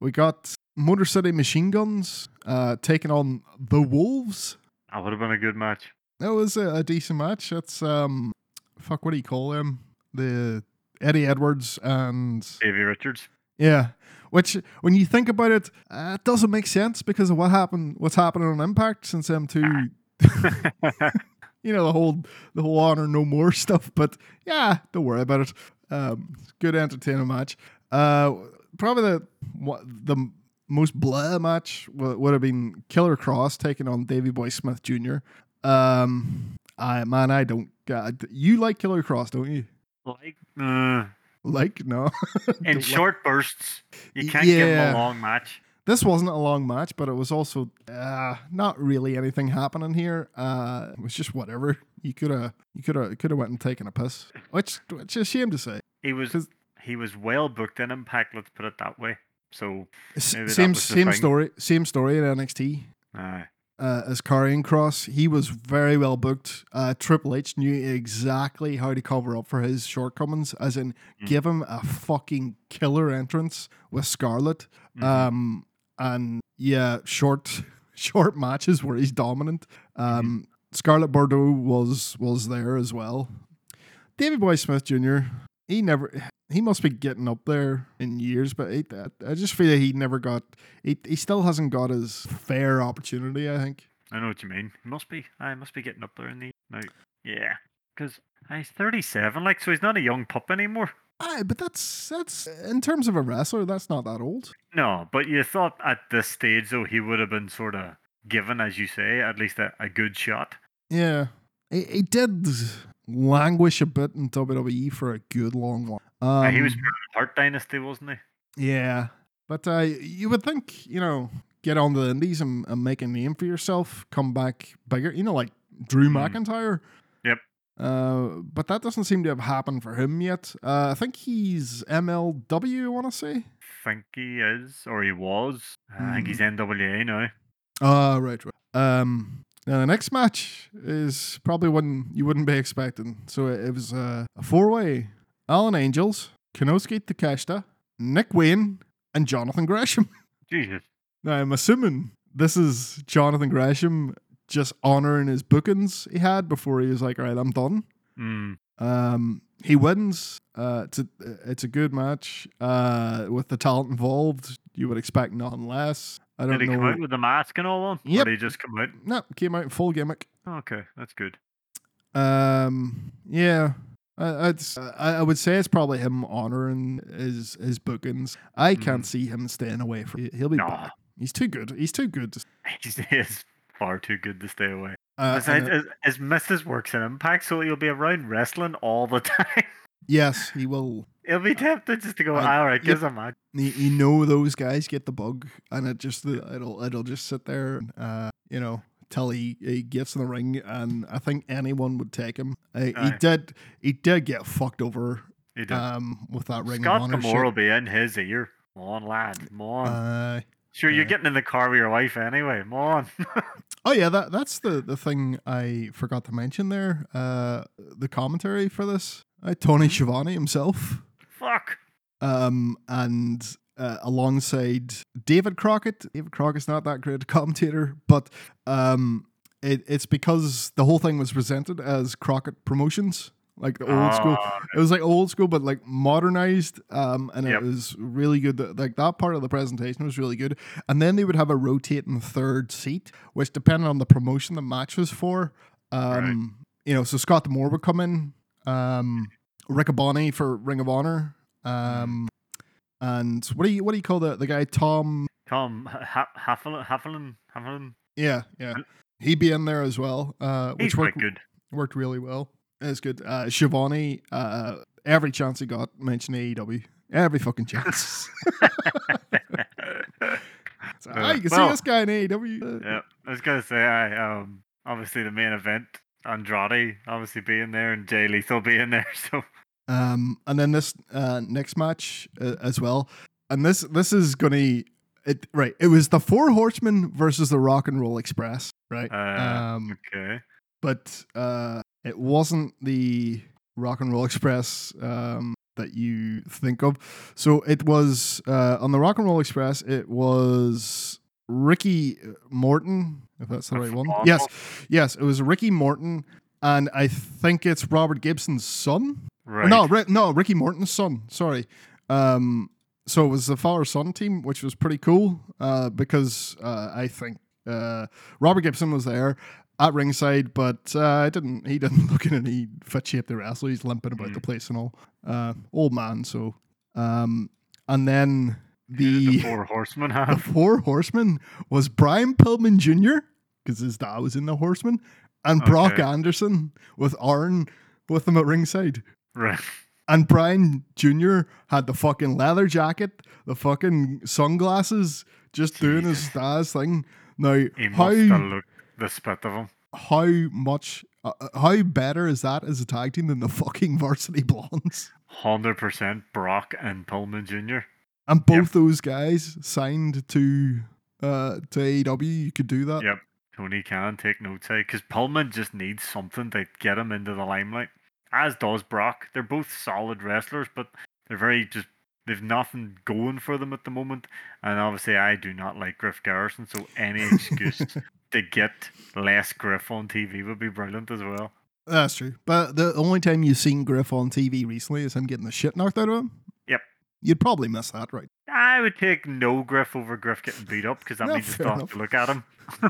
we got Motor City Machine Guns uh, taking on the Wolves. That would have been a good match. That was a, a decent match. That's um, fuck, what do you call them? The Eddie Edwards and Davey Richards. yeah. Which, when you think about it, uh, it doesn't make sense because of what happened, what's happening on Impact since them two, [LAUGHS] [LAUGHS] you know, the whole the whole honor no more [LAUGHS] stuff. But yeah, don't worry about it. Um, good entertaining match. Uh, probably the the most blah match would, have been Killer Kross taking on Davy Boy Smith Jr. Um, I man, I don't. You like Killer Kross, don't you? like, uh, Like no. [LAUGHS] in Don't like- short bursts, you can't give him a long match. This wasn't a long match, but it was also uh, not really anything happening here. Uh, it was just whatever. You could have you could have could have went and taken a piss, which which is a shame to say. He was he was well booked in Impact. Let's put it that way. So S- Maybe that same same story same story in NXT. uh, uh, as Karrion Kross. He was very well booked. Uh, Triple H knew exactly how to cover up for his shortcomings, as in Mm. give him a fucking killer entrance with Scarlett. mhm. Um, and yeah, short [LAUGHS] short matches where he's dominant. Um, Scarlett Bordeaux was was there as well. Davy Boy Smith Jr. He never. He must be getting up there in years, but he, I just feel like he never got. He, he still hasn't got his fair opportunity. I think. I know what you mean. He must be. I must be getting up there in the now. Yeah, because he's thirty-seven. Like, so he's not a young pup anymore. Aye, but that's that's in terms of a wrestler, that's not that old. No, but you thought at this stage though he would have been sort of given, as you say, at least a, a good shot. Yeah, he, he did languish a bit in WWE for a good long while. Um, Uh, he was part of the Hart Dynasty, wasn't he? yeah, but uh, you would think you know get on the indies and, and make a name for yourself, come back bigger. You know, like Drew Mm. McIntyre. Yep. Uh, but that doesn't seem to have happened for him yet. Uh, I think he's MLW. I want to say. think he is, or he was. Uh, I think he's NWA now. Ah, right, right. Um, now the next match is probably one you wouldn't be expecting. So it, it was uh, a four-way: Alan Angels, Konosuke Takeshita, Nick Wayne, and Jonathan Gresham. [LAUGHS] Jesus. Now I'm assuming this is Jonathan Gresham just honoring his bookings he had before he was like, "All right, I'm done." Mm. Um, he wins. Uh, it's a it's a good match. Uh, with the talent involved, you would expect nothing less. I don't Did he know. come out with the mask and all on? Or did he just come out? no, came out in full gimmick. Okay, that's good. Um, yeah, I, I'd, I would say it's probably him honoring his his bookings. I can't see him staying away from. It. He'll be No. back. He's too good. He's too good. [LAUGHS] He is far too good to stay away. uh, Besides, uh, his, his missus works in Impact, so he'll be around wrestling all the [LAUGHS] time. yes, he will. he'll be tempted just to go, Uh, all right, yep. give a. You, you know those guys get the bug, and it just it'll it'll just sit there. Uh, you know. Till he, he gets in the ring, and I think anyone would take him. Uh, he did he did get fucked over He did. um with that ring Scott honor will be in his ear. Come on, lad. Come on. Uh, sure, you're getting in the car with your wife anyway. Come on. [LAUGHS] Oh yeah, that that's the the thing I forgot to mention there. Uh, the commentary for this, uh, Tony Schiavone himself, Fuck. um, and uh, alongside David Crockett. David Crockett's not that great a commentator, but um, it, it's because the whole thing was presented as Crockett Promotions, like the old school. Oh, It was like old school, but like modernized, um, and Yep. it was really good. Like that part of the presentation was really good. And then they would have a rotating third seat, which depended on the promotion the match was for, um, you know, so Scott Moore would come in, um, Riccaboni for Ring of Honor, um, and what do you what do you call the the guy Tom? Tom ha- Hafflin, Hafflin, Hafflin. Yeah, yeah, he'd be in there as well, uh, He's which quite worked good. worked really well. It's good. Uh, Schiavone, uh, every chance he got mentioned AEW. Every fucking chance. [LAUGHS] [LAUGHS] So, Uh, "Ah, you can well, see this guy in AEW. yeah, I was gonna say, I um, obviously the main event, Andrade obviously being there and Jay Lethal being there. [LAUGHS] So Um, and then this uh, next match uh, as well. And this this is gonna it right. It was the Four Horsemen versus the Rock and Roll Express, right? Uh, um, okay, but uh, it wasn't the Rock and Roll Express um, that you think of. So it was uh, on the Rock and Roll Express. It was Ricky Morton, if that's the That's right one. awful. Yes, yes, it was Ricky Morton, and I think it's Robert Gibson's son. Or right. No, Ri- no, Ricky Morton's son. Sorry. Um, so it was the father son team, which was pretty cool uh, because uh, I think uh, Robert Gibson was there at ringside, but uh, didn't. He didn't [LAUGHS] look in any fit shape to wrestle. He's limping about Mm. the place and all. Uh, old man. So, um, and then the the four [LAUGHS] horsemen the four horsemen was Brian Pillman Jr. because his dad was in the Horsemen, and Brock Anderson with Arn with them at ringside. right. And Brian Jr. had the fucking leather jacket, the fucking sunglasses, just doing his stars thing. Now, He how must have looked the spit of them. how much uh, uh, how better is that as a tag team than the fucking Varsity Blondes? Hundred percent Brock and Pillman Jr. And both those guys signed to uh to AEW. You could do that. Yep. Tony can take notes out because Pillman just needs something to get him into the limelight. As does Brock. They're both solid wrestlers, but they're very just they've nothing going for them at the moment. And obviously, I do not like Griff Garrison, so any [LAUGHS] excuse to get less Griff on TV would be brilliant as well. That's true. But the only time you've seen Griff on TV recently is him getting the shit knocked out of him. Yep. You'd probably miss that, right? I would take no Griff over Griff getting beat up because that No, means I fair still have to look at him. [LAUGHS]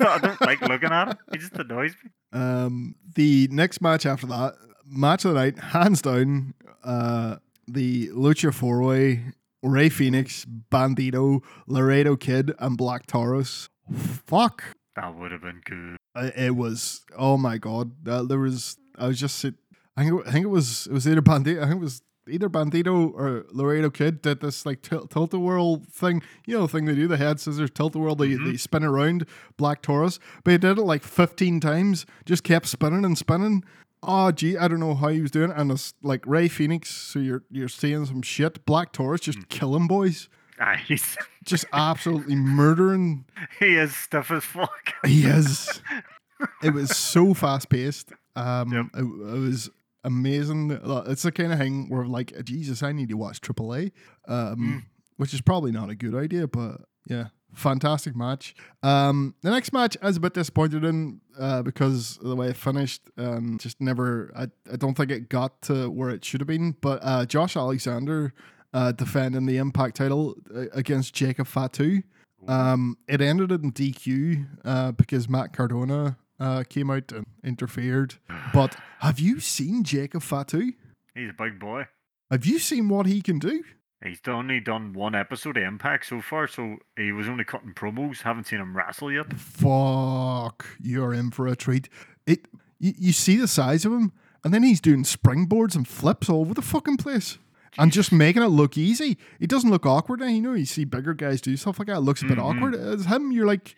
I don't like looking at him. He just annoys me. Um, the next match after that, match of the night, hands down, uh, the Lucha Four Way, Rey Fénix, Bandito, Laredo Kid, and Black Taurus. Fuck. That would have been good. I- It was. Oh my god. Uh, there was. I was just. sit- I think. It, I think it was. It was either Bandito. I think it was either Bandito or Laredo Kid did this like tilt tilt a whirl thing. You know the thing they do, the head scissors tilt a whirl. They Mhm. they spin around Black Taurus, but he did it like fifteen times. Just kept spinning and spinning. Oh gee, I don't know how he was doing. it. And it's like Rey Fénix. So you're you're seeing some shit. Black Taurus just killing boys. He's [LAUGHS] Just absolutely murdering he is stiff as fuck. He is. it was so [LAUGHS] fast paced. Um, Yep. it, it was amazing. It's the kind of thing where like, Jesus, I need to watch AAA, um, which is probably not a good idea, but yeah, fantastic match. Um, the next match I was a bit disappointed in uh, because of the way it finished. Um, just never, I, I don't think it got to where it should have been. But uh, Josh Alexander uh, defending the Impact title uh, against Jacob Fatu. Um, it ended in DQ uh, because Matt Cardona uh, came out and interfered. [SIGHS] But have you seen Jacob Fatu? He's a big boy. Have you seen what he can do? He's only done one episode of Impact so far, so he was only cutting promos. Haven't seen him wrestle yet. Fuck, you're in for a treat. It you, you see the size of him, and then he's doing springboards and flips all over the fucking place. [LAUGHS] And just making it look easy. He doesn't look awkward. Now, you know, you see bigger guys do stuff like that. It looks a bit Mhm. awkward. As him, you're like,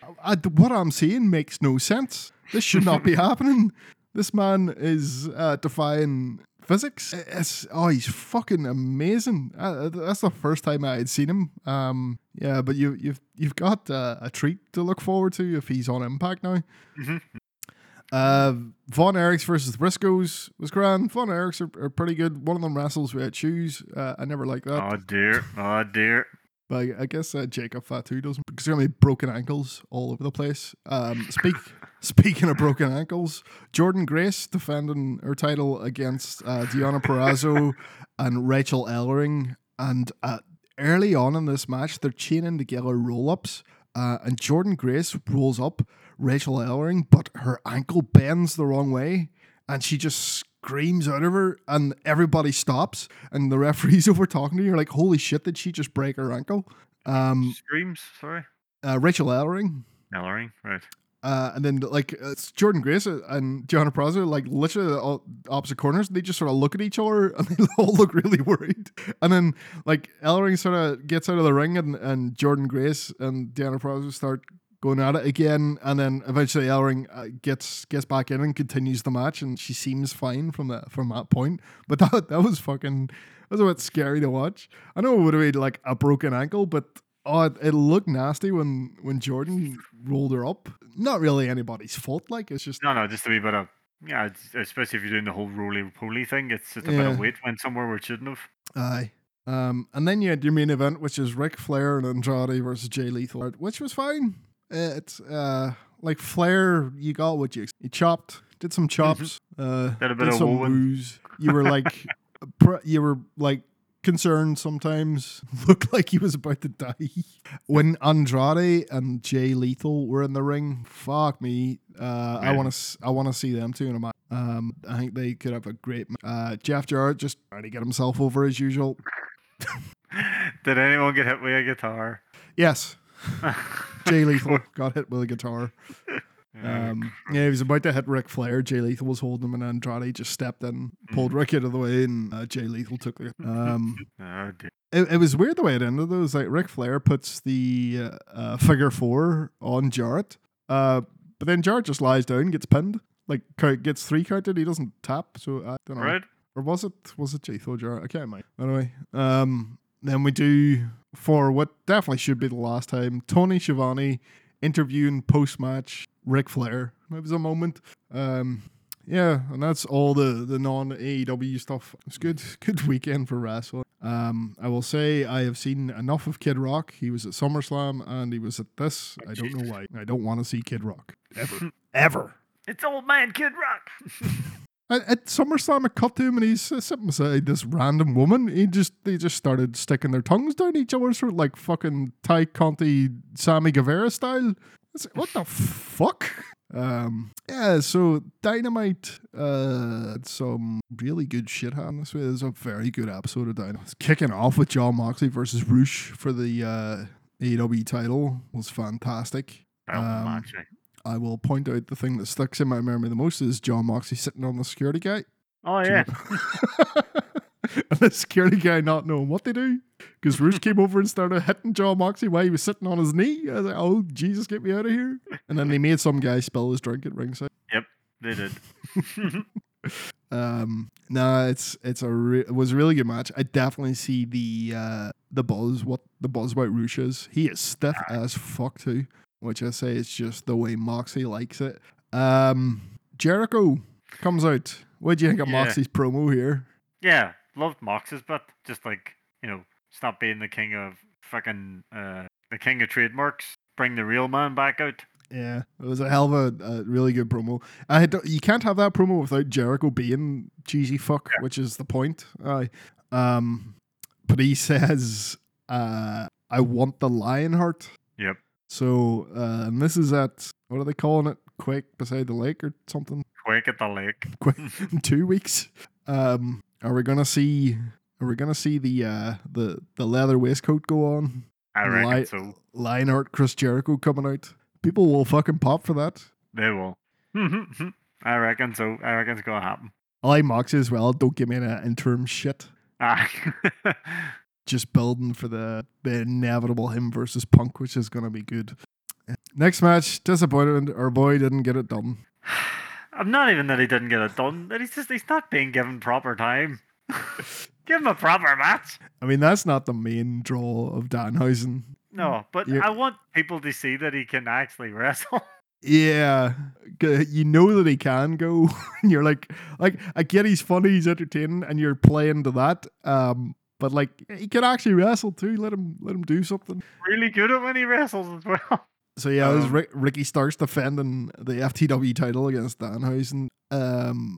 what I'm seeing makes no sense. This should not be [LAUGHS] happening. This man is uh, defying physics. It's oh, he's fucking amazing. Uh, that's the first time I had seen him. Um, yeah, but you, you've you've got uh, a treat to look forward to if he's on Impact now. Mhm. Uh, Von Erichs versus Briscoes was grand. Von Erichs are, are pretty good. One of them wrestles without shoes. Uh, I never like that. Oh dear, oh dear. But I, I guess uh, Jacob Fatu doesn't because there's gonna be broken ankles all over the place. Um, speak [LAUGHS] speaking of broken ankles, Jordynne Grace defending her title against uh, Deonna Purrazzo [LAUGHS] and Rachael Ellering, and uh, early on in this match, they're chaining together roll ups, uh, and Jordynne Grace rolls up Rachael Ellering, but her ankle bends the wrong way, and she just screams out of her, and everybody stops, and the referee's [LAUGHS] over talking to you. You're like, holy shit, did she just break her ankle? Um, Screams, sorry. uh, Rachael Ellering. Ellering, right. Uh, and then like it's Jordynne Grace and Gianna Praza, like literally opposite corners. They just sort of look at each other [LAUGHS] and they all look really worried. And then like Ellering sort of gets out of the ring and, and Jordynne Grace and Deonna Purrazzo start going at it again. And then eventually Ellering uh, gets gets back in and continues the match, and she seems fine from that from that point. But [LAUGHS] that that was fucking that was a bit scary to watch. I know it would have been like a broken ankle, but oh, it, it looked nasty when when Jordynne rolled her up. Not really anybody's fault. Like it's just No, no, just a wee bit of yeah, especially if you're doing the whole roly poly thing. It's just a bit of weight went somewhere where it shouldn't have. aye. Um, and then you had your main event, which is Ric Flair and Andrade versus Jay Lethal, which was fine. It's uh like Flair, you got what you you chopped, did some chops, uh, Did a bit did of some woos. You were like, [LAUGHS] pr- you were like concerned sometimes. [LAUGHS] Looked like he was about to die. When Andrade and Jay Lethal were in the ring, fuck me. Uh, I want to, I want to see them too in a match. Um, I think they could have a great. ma- Uh, Jeff Jarrett just trying to get himself over as usual. [LAUGHS] Did anyone get hit with a guitar? Yes, Jay Lethal got hit with a guitar. [LAUGHS] Um, yeah, he was about to hit Ric Flair. Jay Lethal was holding him, and Andrade just stepped in, pulled Rick out of the way, and uh, Jay Lethal took it. [LAUGHS] Um, Oh, it, it was weird the way it ended. Though, it was like Ric Flair puts the uh, uh, figure four on Jarrett, uh, but then Jarrett just lies down, gets pinned, like gets three counted. He doesn't tap, so I don't know. Right? Or was it was it Jay Lethal Jarrett? I can't mind. Anyway, um, then we do for what definitely should be the last time. Tony Schiavone interviewing post match Ric Flair. It was a moment. Um, yeah, and that's all the the non AEW stuff. It's good, [LAUGHS] good weekend for wrestling. Um, I will say I have seen enough of Kid Rock. He was at SummerSlam and he was at this. I don't know why. I don't want to see Kid Rock ever, ever. It's old man Kid Rock. [LAUGHS] At, at SummerSlam, I cut to him and he's uh, sitting beside this random woman. He just they just started sticking their tongues down each other's throat like fucking Tay Conti, Sammy Guevara style. It's like, what the fuck? Um, yeah, so Dynamite, uh, had some really good shit happening this way. There's a very good episode of Dynamite. It's kicking off with Jon Moxley versus Rush for the uh, AEW title was fantastic. Um, match? I will point out the thing that sticks in my memory the most is Jon Moxley sitting on the security gate. Oh yeah. [LAUGHS] and the security guy not knowing what they do. Because Rush came over and started hitting Jon Moxley while he was sitting on his knee. I was like, oh, Jesus, get me out of here. And then they made some guy spill his drink at ringside. Yep, they did. [LAUGHS] Um, no, it's it's a re- it was a really good match. I definitely see the uh the buzz what the buzz about Rush is. He is stiff as fuck too, which I say is just the way Moxley likes it. Um, Jericho comes out. What do you think of Yeah. Moxley's promo here? yeah, loved Mox's, but just like you know, stop being the king of fucking uh, the king of trademarks. Bring the real man back out. Yeah, it was a hell of a, a really good promo. I had you can't have that promo without Jericho being cheesy fuck, which is the point. Aye. Um, but he [LAUGHS] says, uh, "I want the lion heart." Yep. So, uh, and this is at what are they calling it? Quake beside the lake or something? Quake at the lake. [LAUGHS] Quake in [LAUGHS] two weeks. Um, are we gonna see? Are we gonna see the uh the the leather waistcoat go on? I reckon Li- so. Lionheart Chris Jericho coming out. People will fucking pop for that. They will. [LAUGHS] I reckon so. I reckon it's gonna happen. I like Moxie as well. Don't give me an interim shit. Ah. Just building for the, the inevitable him versus Punk, which is going to be good. Next match, disappointed. Our boy didn't get it done. [SIGHS] I'm not even that he didn't get it done. That he's just he's not being given proper time. [LAUGHS] Give him a proper match. I mean, that's not the main draw of Danhausen. No, but You're- I want people to see that he can actually wrestle. [LAUGHS] Yeah, you know that he can go. and [LAUGHS] you're like, like I get he's funny, he's entertaining, and you're playing to that. Um, but like he can actually wrestle too. Let him, let him do something. really good at when he wrestles as well. [LAUGHS] So yeah, it was Um, Rick, Ricky Starks defending the FTW title against Danhausen. Um,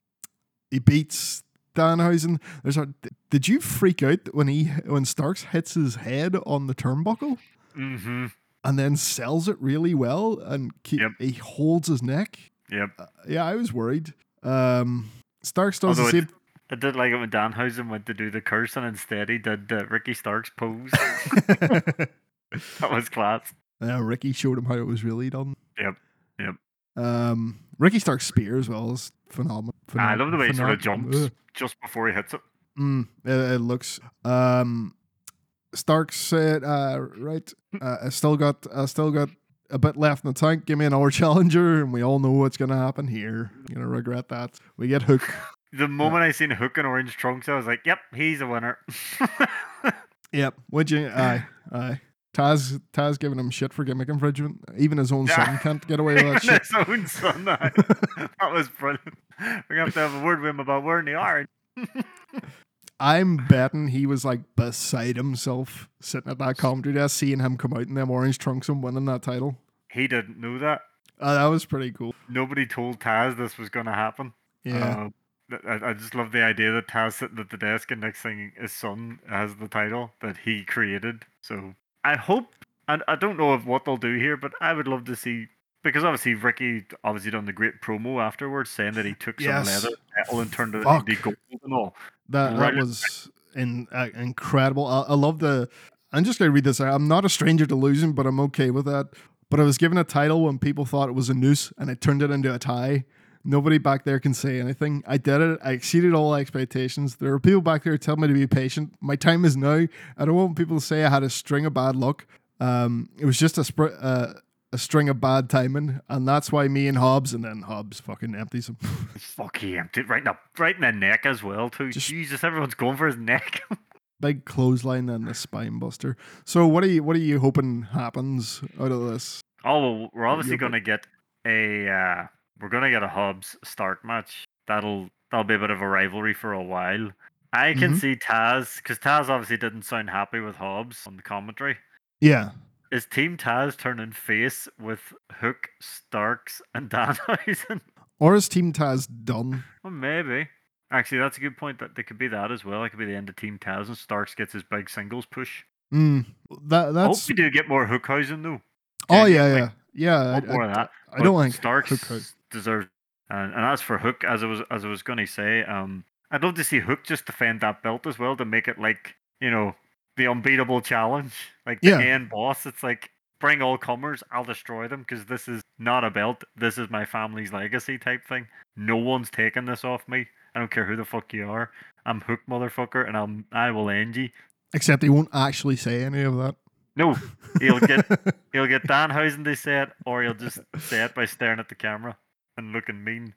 he beats Danhausen. There's a. Did you freak out when he when Starks hits his head on the turnbuckle Mm-hmm. and then sells it really well and ke- Yep. he holds his neck? Yep. Uh, yeah, I was worried. Um, Starks does Although the it- same. I did like it when Danhausen went to do the curse and instead he did uh, Ricky Starks' pose. [LAUGHS] that was class. yeah, Ricky showed him how it was really done. Yep, yep. Um, Ricky Starks' spear as well is phenomenal. I love the way he sort of jumps Ugh. just before he hits it. Mm, it, it looks. Um, Stark said, uh, "Right, [LAUGHS] uh, I still got, I still got a bit left in the tank. Give me another [LAUGHS] challenger, and we all know what's gonna happen here. You're gonna regret that. We get Hook. The moment I seen Hook in orange trunks, I was like, "Yep, he's a winner." [LAUGHS] yep. Would you? Aye, aye. Taz, Taz giving him shit for gimmick infringement. Even his own son [LAUGHS] can't get away with that shit. his own son. That, [LAUGHS] that was brilliant. We're gonna have to have a word with him about wearing the orange. I'm betting he was like beside himself sitting at that commentary desk, seeing him come out in them orange trunks and winning that title. He didn't know that. Uh, that was pretty cool. Nobody told Taz this was gonna happen. Yeah. Um, I, I just love the idea that Taz sitting at the desk and next thing his son has the title that he created. So I hope, and I don't know of what they'll do here, but I would love to see because obviously Ricky obviously done the great promo afterwards saying that he took some Yes. leather metal and turned it into gold and all. That that was in, uh, incredible. I, I love the. I'm just gonna read this. out. I'm not a stranger to losing, but I'm okay with that. but I was given a title when people thought it was a noose and I turned it into a tie. Nobody back there can say anything. I did it. I exceeded all expectations. There are people back there telling me to be patient. My time is now. I don't want people to say I had a string of bad luck. Um, it was just a spr- uh, a string of bad timing, and that's why me and Hobbs, and then Hobbs fucking empties him. [LAUGHS] Fuck he emptied right in the right in the neck as well too. Just- Jesus, everyone's going for his neck. [LAUGHS] Big clothesline and the spine buster. So what are you what are you hoping happens out of this? oh, well, we're obviously going to get a uh, we're going to get a Hobbs start match. That'll that'll be a bit of a rivalry for a while. I can Mhm. see Taz because Taz obviously didn't sound happy with Hobbs on the commentary. Yeah. Is Team Taz turning face with Hook, Starks, and [LAUGHS] Danhausen? Or is Team Taz done? well, maybe. Actually, that's a good point. That they could be that as well. It could be the end of Team Taz and Starks gets his big singles push. Mm, that I hope we do get more Hookhausen though. oh yeah yeah yeah. I, I- of that. I don't think Starks deserves. And, and as for Hook, as I was as I was going to say, um, I'd love to see Hook just defend that belt as well to make it like you know the unbeatable challenge, like the Yeah. end boss. It's like bring all comers, I'll destroy them because this is not a belt. This is my family's legacy type thing. No one's taking this off me. I don't care who the fuck you are. I'm Hook, motherfucker, and I'll I will end you. Except he won't actually say any of that. No, he'll get [LAUGHS] he'll get Danhausen to say it, or he'll just say it by staring at the camera and looking mean.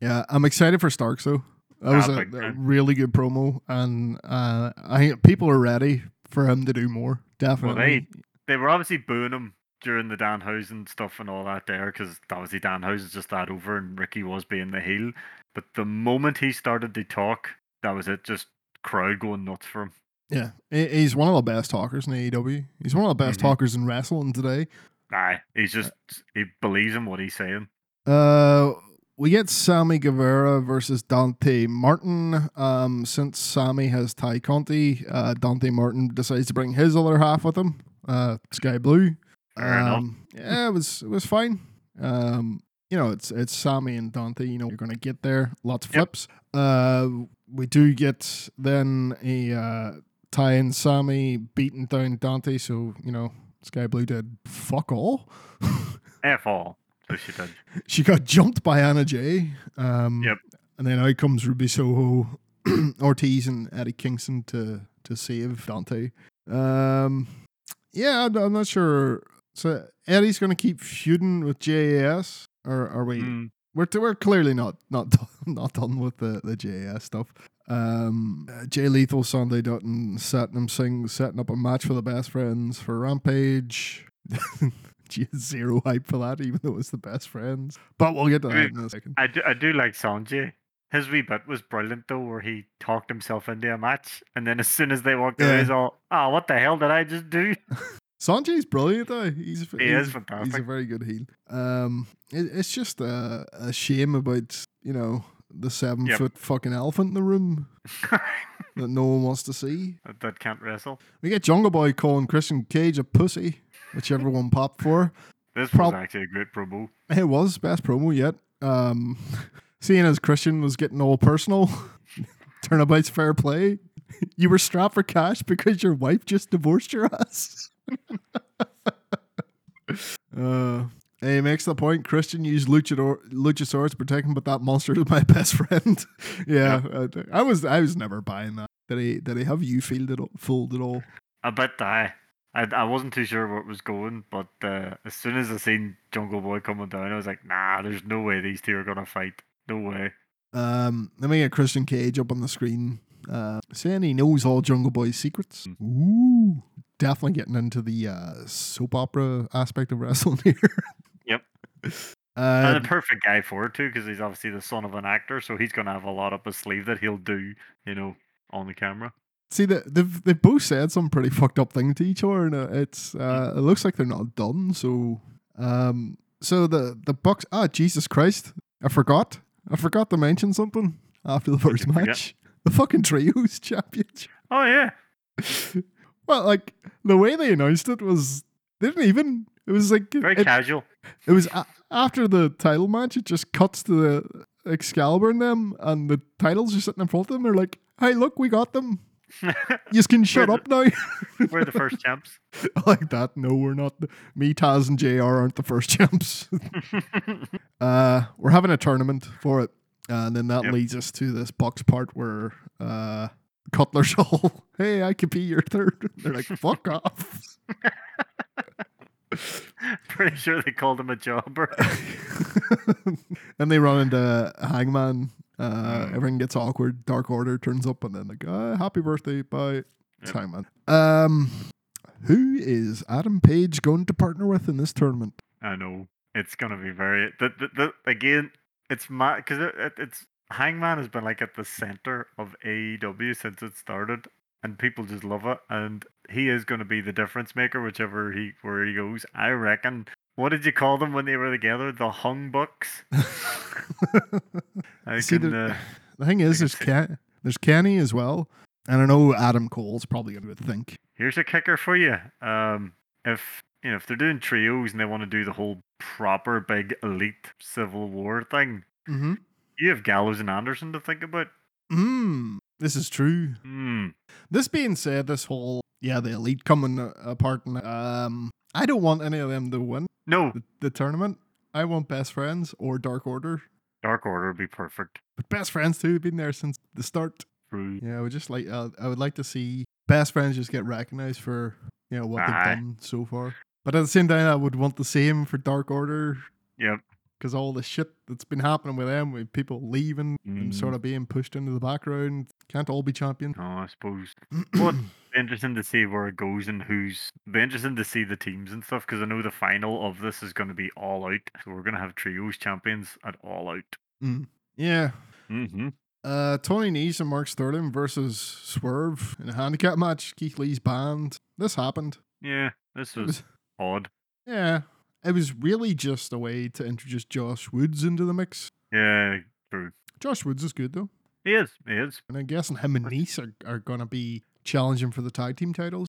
yeah, I'm excited for Starks though. That was a, a really good promo, and uh, I think people are ready for him to do more. Definitely. they were obviously booing him during the Danhausen stuff and all that there because obviously Danhausen's just that over and Ricky was being the heel. But the moment he started to talk, that was it. Just crowd going nuts for him. Yeah, he's one of the best talkers in AEW. He's one of the best Mhm. talkers in wrestling today. Nah, he's just he believes in what he's saying. Uh, we get Sammy Guevara versus Dante Martin. Um, since Sammy has Tay Conti, uh, Dante Martin decides to bring his other half with him, uh, Skye Blue. Um, yeah, it was it was fine. Um, you know, it's it's Sammy and Dante. You know, you're gonna get there. Lots of Yep. flips. Uh, we do get then a uh, Tay and Sammy beating down Dante. So you know, Skye Blue did fuck all. [LAUGHS] F all. So she did. she got jumped by Anna Jay. Um, Yep. And then out comes Ruby Soho, [CLEARS THROAT] Ortiz, and Eddie Kingston to to save Dante. Um, yeah, I'm, not sure. So Eddie's going to keep feuding with JAS, or are we? Mm, We're we're clearly not not [LAUGHS] done, not done with the the JAS stuff. Um, uh, Jay Lethal, Sonjay Dutton, Satnam Singh, setting up a match for the best friends for Rampage. [LAUGHS] [LAUGHS] Gee, zero hype for that, even though it's the best friends. But we'll get to that in a second. I do I do like Sonjay. His wee bit was brilliant though, where he talked himself into a match, and then as soon as they walked away, Yeah. he's all, "Oh, what the hell did I just do?" [LAUGHS] Sonjay's brilliant though. He's He he's, is He's a very good heel. Um, it, it's just a, a shame about you know the seven Yep. foot fucking elephant in the room [LAUGHS] that no one wants to see. that, that can't wrestle. We get Jungle Boy calling Christian Cage a pussy, which everyone popped for. This Prob- was actually a great promo. It was best promo yet. Um, [LAUGHS] seeing as Christian was getting all personal, [LAUGHS] turnabout's fair play. [LAUGHS] You were strapped for cash because your wife just divorced your ass. uh, he makes the point. Christian used luchador, Luchasaurus to protect him, but that monster is my best friend. yeah, uh, I was I was never buying that. Did he did he have you fooled it all, fooled it all? A bit I, I, I wasn't too sure where it was going, but uh, as soon as I seen Jungle Boy coming down, I was like, nah, there's no way these two are gonna fight. No way. Um, let me get Christian Cage up on the screen. Uh, saying he knows all Jungle Boy's secrets. Ooh, definitely getting into the uh, soap opera aspect of wrestling [LAUGHS] here. Yep. Uh, [LAUGHS] and the perfect guy for it too, because he's obviously the son of an actor, so he's gonna have a lot up his sleeve that he'll do, you know, on the camera. See, the, they've they've both said some pretty fucked up things to each other, and it's uh, it looks like they're not done. So, um, so the the Bucks. Ah, Jesus Christ! I forgot. I forgot to mention something after the first match. The fucking trios [LAUGHS] championship. Oh yeah, [LAUGHS] Well, like the way they announced it was they didn't even. It was like very it, casual. it was a- after the title match. It just cuts to the Excalibur and them, and the titles are sitting in front of them. They're like, "Hey, look, we got them. [LAUGHS] You can shut the- up now. [LAUGHS] We're the [LAUGHS] first champs. I like that. No, we're not. the- Me, Taz, and JR aren't the first champs. uh, we're having a tournament for it. And then that Yep. leads us to this box part where uh, Cutler's all, hey, I could be your third. They're like, fuck off. Pretty sure they called him a jobber. and they run into Hangman. Uh, Mm. Everything gets awkward. Dark Order turns up, and then like, uh, happy birthday, bye. It's Yep. Hangman. Um, who is Adam Page going to partner with in this tournament? I know it's gonna be very. The, the, the again, it's my because it, it, it's Hangman has been like at the center of AEW since it started, and people just love it. And he is going to be the difference maker, whichever he where he goes. I reckon. What did you call them when they were together? The Hung Bucks. [LAUGHS] I See, can, the- uh, The thing is, there's. Ken, there's Kenny as well, and I know Adam Cole's probably going to think. Here's a kicker for you. Um, if you know if they're doing trios and they want to do the whole proper big elite Civil War thing, Mm-hmm. you have Gallows and Anderson to think about. Mm, this is true. Hmm. This being said, this whole yeah, the elite coming apart, and um, I don't want any of them to win No, the, the tournament. I want best friends or Dark Order, Dark Order would be perfect. but best friends too. Have been there since the start. True. Yeah, I would just like uh, I would like to see best friends just get recognized for you know what Aye. they've done so far. But at the same time, I would want the same for Dark Order Yep. because all the shit that's been happening with them, with people leaving and Mm. sort of being pushed into the background, can't all be champions. No, I suppose. [CLEARS THROAT] What? Interesting to see where it goes and who's. Be interesting to see the teams and stuff because I know the final of this is going to be all out. So we're going to have trios champions at all out. Mm. Yeah. Mm-hmm. Uh, Tony Nese and Mark Sterling versus Swerve in a handicap match. Keith Lee's banned. This happened. Yeah, this was was, odd. yeah. It was really just a way to introduce Josh Woods into the mix. Yeah, true. Josh Woods is good though. He is. He is. And I'm guessing him and Nese are, are going to be challenging for the tag team titles.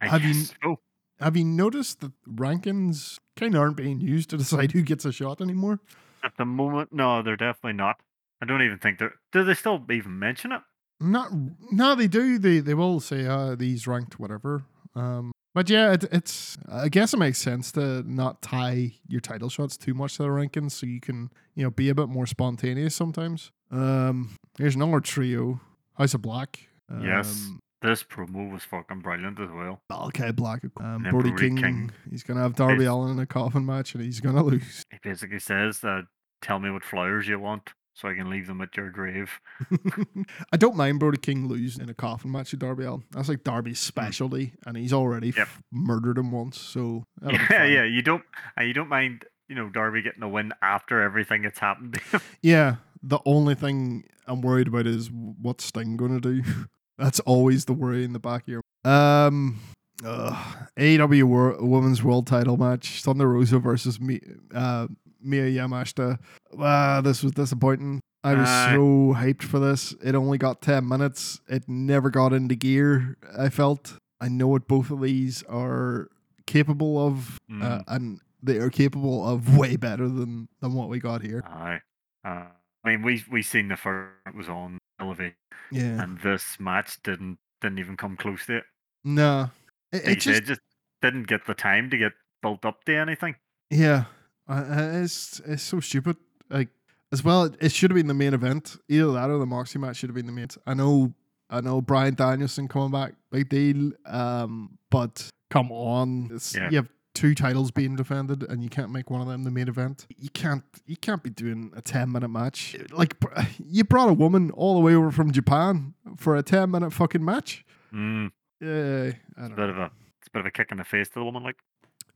I Have you- so. Have you noticed that rankings kind of aren't being used to [LAUGHS] decide who gets a shot anymore? At the moment, no, they're definitely not. I don't even think they're. Do they still even mention it? Not no, they do. They they will say uh these ranked whatever. Um, but yeah, it, it's I guess it makes sense to not tie your title shots too much to the rankings, so you can you know be a bit more spontaneous sometimes. Um, here's another trio: House of Black. Um, Yes. This promo was fucking brilliant as well. Malachi Black, um, Brody, Brody King, King. He's gonna have Darby Allin in a coffin match, and he's gonna [LAUGHS] lose. He basically says that tell me what flowers you want so I can leave them at your grave. [LAUGHS] I don't mind Brody King losing in a coffin match to Darby Allin. That's like Darby's specialty, and he's already Hmm. Yep. f- murdered him once. So [LAUGHS] Yeah, yeah. You don't. You don't mind. You know, Darby getting a win after everything that's happened. Yeah, the only thing I'm worried about is what's Sting going to do. That's always the worry in the back of your. Um, uh, AEW Wor- Women's World Title match: Thunder Rosa versus Mi- uh, Miyu Yamashita. Wow, this was disappointing. I was Aye. so hyped for this. It only got ten minutes. It never got into gear. I felt. I know what both of these are capable of, uh, Mm. and they are capable of way better than than what we got here. Aye. Uh, I mean, we we seen the first it was on Elevate, Yeah. and this match didn't didn't even come close to it. No, it, it just just didn't get the time to get built up to anything. yeah, it's it's so stupid. Like as well, it, it should have been the main event. Either that or the Moxie match should have been the main. I know, I know, Bryan Danielson coming back, big deal. Um, but come on, it's, Yeah. you have two titles being defended, and you can't make one of them the main event. You can't, you can't be doing a ten minute match. Like you brought a woman all the way over from Japan for a ten minute fucking match. Mm, Yeah, I don't a know. bit of a it's a bit of a kick in the face to the woman. Like,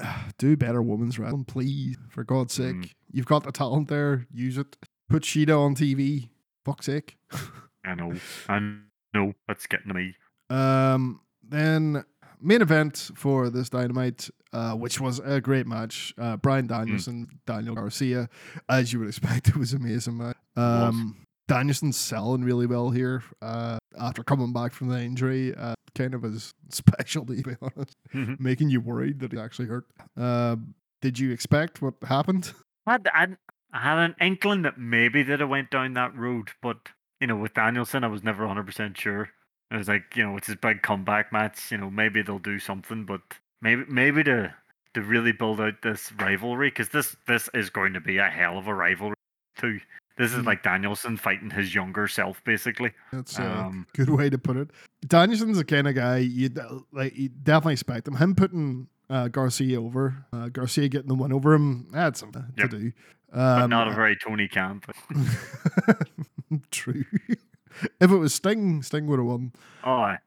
[SIGHS] do better women's wrestling, please. For God's sake. Mm. You've got the talent there. Use it. Put Shida on TV. Fuck's sake. [LAUGHS] I know, I know, that's getting to me. Um, then main event for this dynamite, uh, which was a great match. Uh, Bryan Danielson, Daniel Garcia, as you would expect, [LAUGHS] it was amazing match. was. Um, Danielson's selling really well here. Uh, after coming back from the injury, uh, kind of his [LAUGHS] specialty, to be honest, Mhm. making you worried that he actually hurt. Um, did you expect what happened? I, had- I, I had an inkling that maybe that it went down that road, but you know, with Danielson, I was never 100 percent sure. It was like you know it's his big comeback match. You know maybe they'll do something, but maybe maybe to to really build out this rivalry because this this is going to be a hell of a rivalry too. This is Mm. like Danielson fighting his younger self, basically. That's a Um, good way to put it. Danielson's the kind of guy you like. You definitely expect him. Him putting uh, Garcia over, uh, Garcia getting the one over him. That's something Yep. to do. But Um, not a very Tony Camp. [LAUGHS] True. [LAUGHS] if it was Sting, Sting would have won. Oh, aye.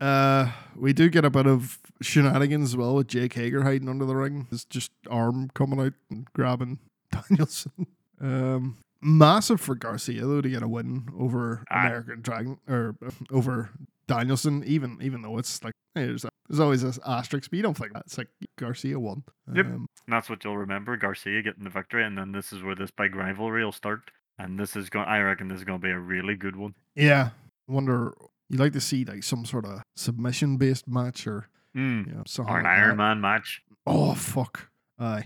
Uh, we do get a bit of shenanigans as well with Jake Hager hiding under the ring. It's just arm coming out and grabbing [LAUGHS] Danielson. Um, massive for Garcia though to get a win over Aye. American Dragon or uh, over Danielson. Even even though it's like hey, there's there's always this asterisk, but you don't think that it's like Garcia won. Yep. Um, And that's what you'll remember Garcia getting the victory, and then this is where this big rivalry will start. And this is going. I reckon this is going to be a really good one. yeah. Wonder you'd like to see like some sort of submission based match or Mm. you know, something Or an like Iron that. Man match. Oh fuck. Aye.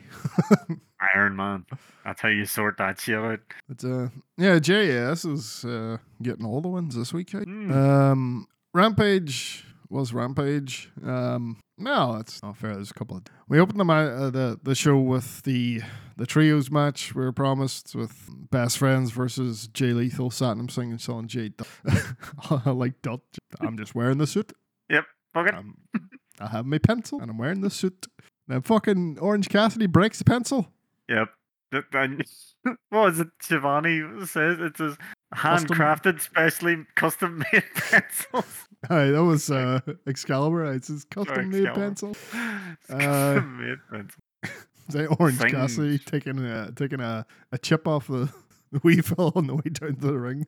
[LAUGHS] Iron Man. That's how you sort that shit out. But uh, yeah, JAS is uh, getting all the wins this week. Mm. Um, Rampage was Rampage. Um, no, that's not fair. There's a couple of. We opened the uh, the the show with the the trios match we were promised with best friends versus Jay Lethal, Satnam Singh, and Sonjay. [LAUGHS] Like Dutt. I'm just wearing the suit. Yep. It. Um, I have my pencil and I'm wearing the suit. Then fucking Orange Cassidy breaks the pencil. Yep. Th- then- [LAUGHS] what was it? Schiavone says it's his Custom- handcrafted, specially custom made [LAUGHS] pencils. Aye, that was [LAUGHS] uh, Excalibur. It's his custom made pencil. Uh, custom made pencil. Say Orange Things. Cassidy taking a taking a, a chip off the, the wee fella on the way down to the ring.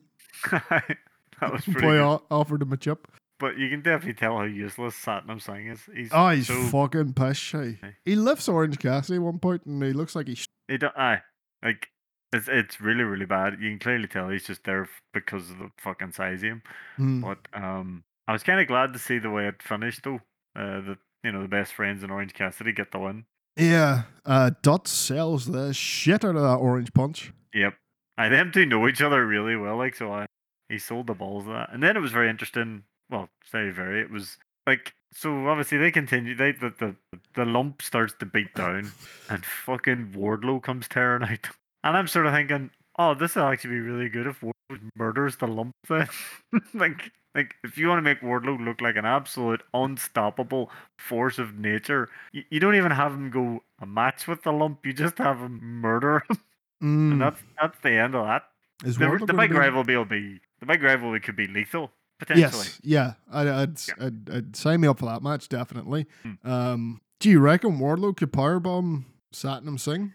that was pretty Boy good. offered him a chip. But you can definitely tell how useless Satnam Singh is. He's Oh, he's so fucking. Aye. He lifts Orange Cassidy at one point, and he looks like he's. He don't. Aye, like it's it's really really bad. You can clearly tell he's just there because of the fucking size of him. Hmm. But um, I was kind of glad to see the way it finished though. Uh, that you know the best friends in Orange Cassidy get the win. Yeah, uh, Dutt sells the shit out of that orange punch. Yep. I them two know each other really well, like so. I he sold the balls of that, and then it was very interesting. Well, very very. It was like so. Obviously, they continue. They the the, the lump starts to beat down, [LAUGHS] and fucking Wardlow comes tearing out, and I'm sort of thinking, oh, this will actually be really good if Wardlow murders the lump. Then, [LAUGHS] like. Like if you want to make Wardlow look like an absolute unstoppable force of nature, you, you don't even have him go a match with the lump. You just have him murder him. [LAUGHS] Mm. And that's that's the end of that. Is The, Wardlow the big be- will be the big rivalry could be lethal potentially. Yes, yeah, I'd, I'd, Yeah. I'd, I'd sign me up for that match definitely. Hmm. Um, do you reckon Wardlow could powerbomb Satnam Singh?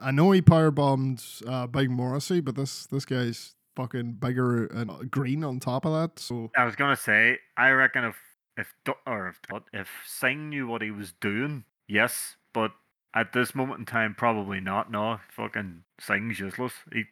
I know he powerbombed uh, Big Morrissey, but this this guy's fucking bigger and green on top of that. So I was gonna say, I reckon if if or if if Singh knew what he was doing, yes, but at this moment in time, probably not. No, fucking Singh's useless. He,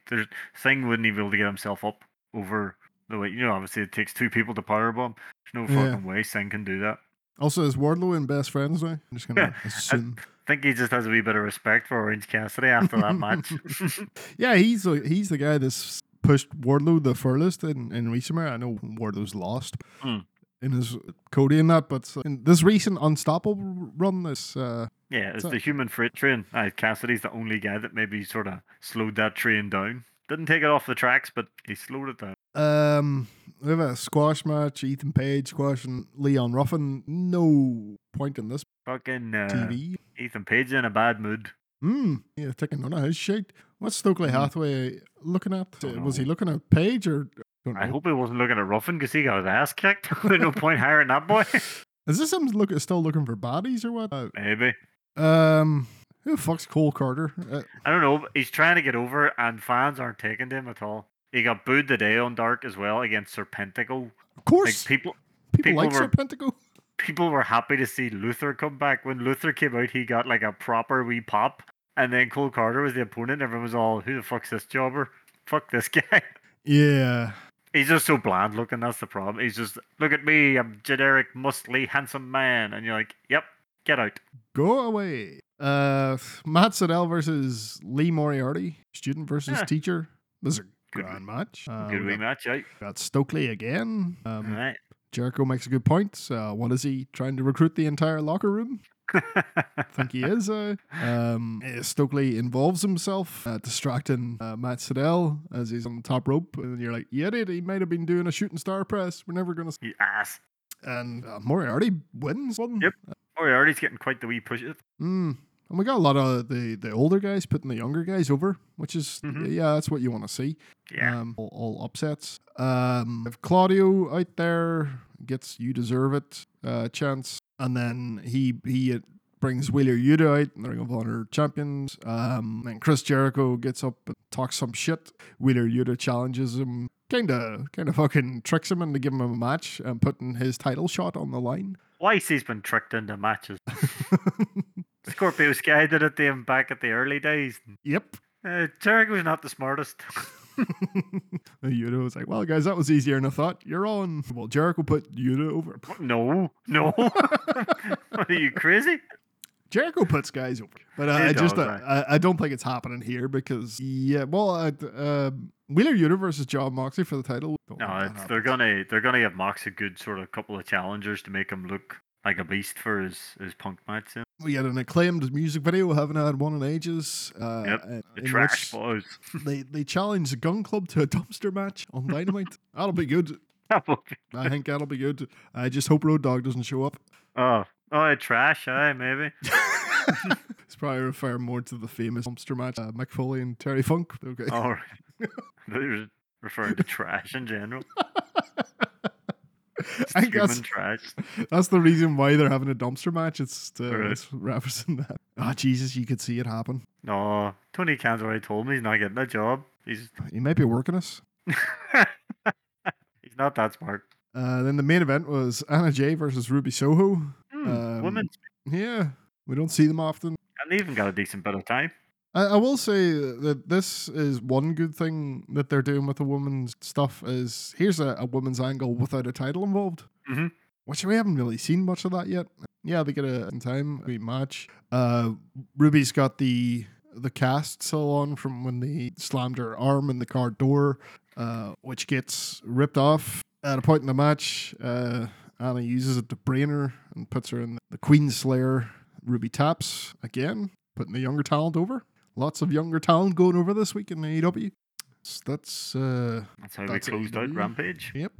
Singh wouldn't even be able to get himself up over the way. You know, obviously it takes two people to powerbomb. There's no Yeah. fucking way Singh can do that. also is Wardlow in best friends now? I'm just gonna [LAUGHS] assume. I think he just has a wee bit of respect for Orange Cassidy after that [LAUGHS] match. [LAUGHS] yeah, he's the, he's the guy that's pushed Wardlow the furthest in in recent years. I know Wardlow's lost Hmm. in his Cody and that, but in this recent unstoppable run, this uh, Yeah, it's the human freight train. Uh, Cassidy's the only guy that maybe sort of slowed that train down. Didn't take it off the tracks, but he slowed it down. Um, we have a squash match. Ethan Page squashing Leon Ruffin. No point in this Fucking uh, TV. Ethan Page in a bad mood. Hmm. Yeah, taking none of his shit. What's Stokely Hmm. Hathaway looking at? Uh, Was he looking at Page or? Don't I hope he wasn't looking at Ruffin because he got his ass kicked. [LAUGHS] No point hiring that boy. [LAUGHS] Is this him look still looking for bodies or what? [LAUGHS] Maybe. um, who the fuck's Cole Karter? Uh, I don't know. but He's trying to get over, and fans aren't taking to him at all. He got booed today on Dark as well against Serpentico. of Like course, people, people, people like were- Serpentico. people were happy to see Luther come back. When Luther came out, he got like a proper wee pop. And then Cole Karter was the opponent. Everyone was all, who the fuck's this jobber? Fuck this [LAUGHS] guy. Yeah. He's just so bland looking. That's the problem. He's just, look at me. I'm generic, muscly, handsome man. And you're like, yep, get out. Go away. Uh, Matt Sydal versus Lee Moriarty, student versus Yeah. teacher. This is a Good, grand match. Uh, good we wee got, match, eh? got Stokely again. Um, Right. Jericho makes a good point. Uh, what is he trying to recruit the entire locker room? I [LAUGHS] think he is. Uh, um, uh, Stokely involves himself, uh, distracting uh, Matt Sydal as he's on the top rope, and you're like, "Yeah, dude, he might have been doing a shooting star press. We're never gonna." s-" you ass. And uh, Moriarty wins one. Yep. Moriarty's getting quite the wee push. Mm. And we got a lot of the, the older guys putting the younger guys over, which is Mhm. yeah, that's what you want to see. Yeah. Um, all, all upsets. Um, if Claudio out there gets you deserve it uh, chance, and then he he uh, brings Wheeler Yuta out, the Ring of Honor champions. Um, and Chris Jericho gets up and talks some shit. Wheeler Yuta challenges him, kind of kind of fucking tricks him into giving him a match and putting his title shot on the line. Twice he's been tricked into matches. [LAUGHS] [LAUGHS] Scorpio Sky did it to him back at the early days. yep. Uh, was not the smartest. [LAUGHS] Yuta was like, "Well, guys, that was easier than I thought. You're on." Well, Jericho put Yuta over. no, no. [LAUGHS] [LAUGHS] Are you crazy? Jericho puts guys over, but uh, I just uh, I, I don't think it's happening here because yeah, well, uh, um Wheeler Yuta versus Jon Moxley for the title. Don't No, it's, they're gonna they're gonna give Mox a good sort of couple of challengers to make him look like a beast for his his punk match. Then. We had an acclaimed music video, haven't had one in ages. Uh, Yep, uh, The in trash boys. [LAUGHS] they they challenged the Gunn Club to a dumpster match on [LAUGHS] Dynamite. that'll be good. That would be- I think that'll be good. I just hope Road Dog doesn't show up. oh, oh, trash. Aye, maybe. [LAUGHS] it's probably referring more to the famous dumpster match, uh, Mick Foley and Terry Funk. Okay. All right. They're referring to trash in general. [LAUGHS] I think human [LAUGHS] that's the reason why they're having a dumpster match. It's to Right. it's referencing that. Ah, Jesus, you could see it happen. No, Tony Khan's already told me he's not getting a job. He's [LAUGHS] He might be working us. he's not that smart. Uh, then the main event was Anna Jay versus Ruby Soho. Hmm, Um, women, Yeah, we don't see them often. and they even got a decent bit of time. I, I will say that this is one good thing that they're doing with the woman's stuff. Is here's a, a women's angle without a title involved, Mhm. which we haven't really seen much of that yet. Yeah, they get a in time great match. Uh, Ruby's got the the cast still on from when they slammed her arm in the car door, uh, which gets ripped off at a point in the match. Uh, Anna uses it to brain her and puts her in the Queen Slayer. Ruby taps again, putting the younger talent over. Lots of younger talent going over this week in AEW. So that's uh, That's how That's we closed out Rampage. yep.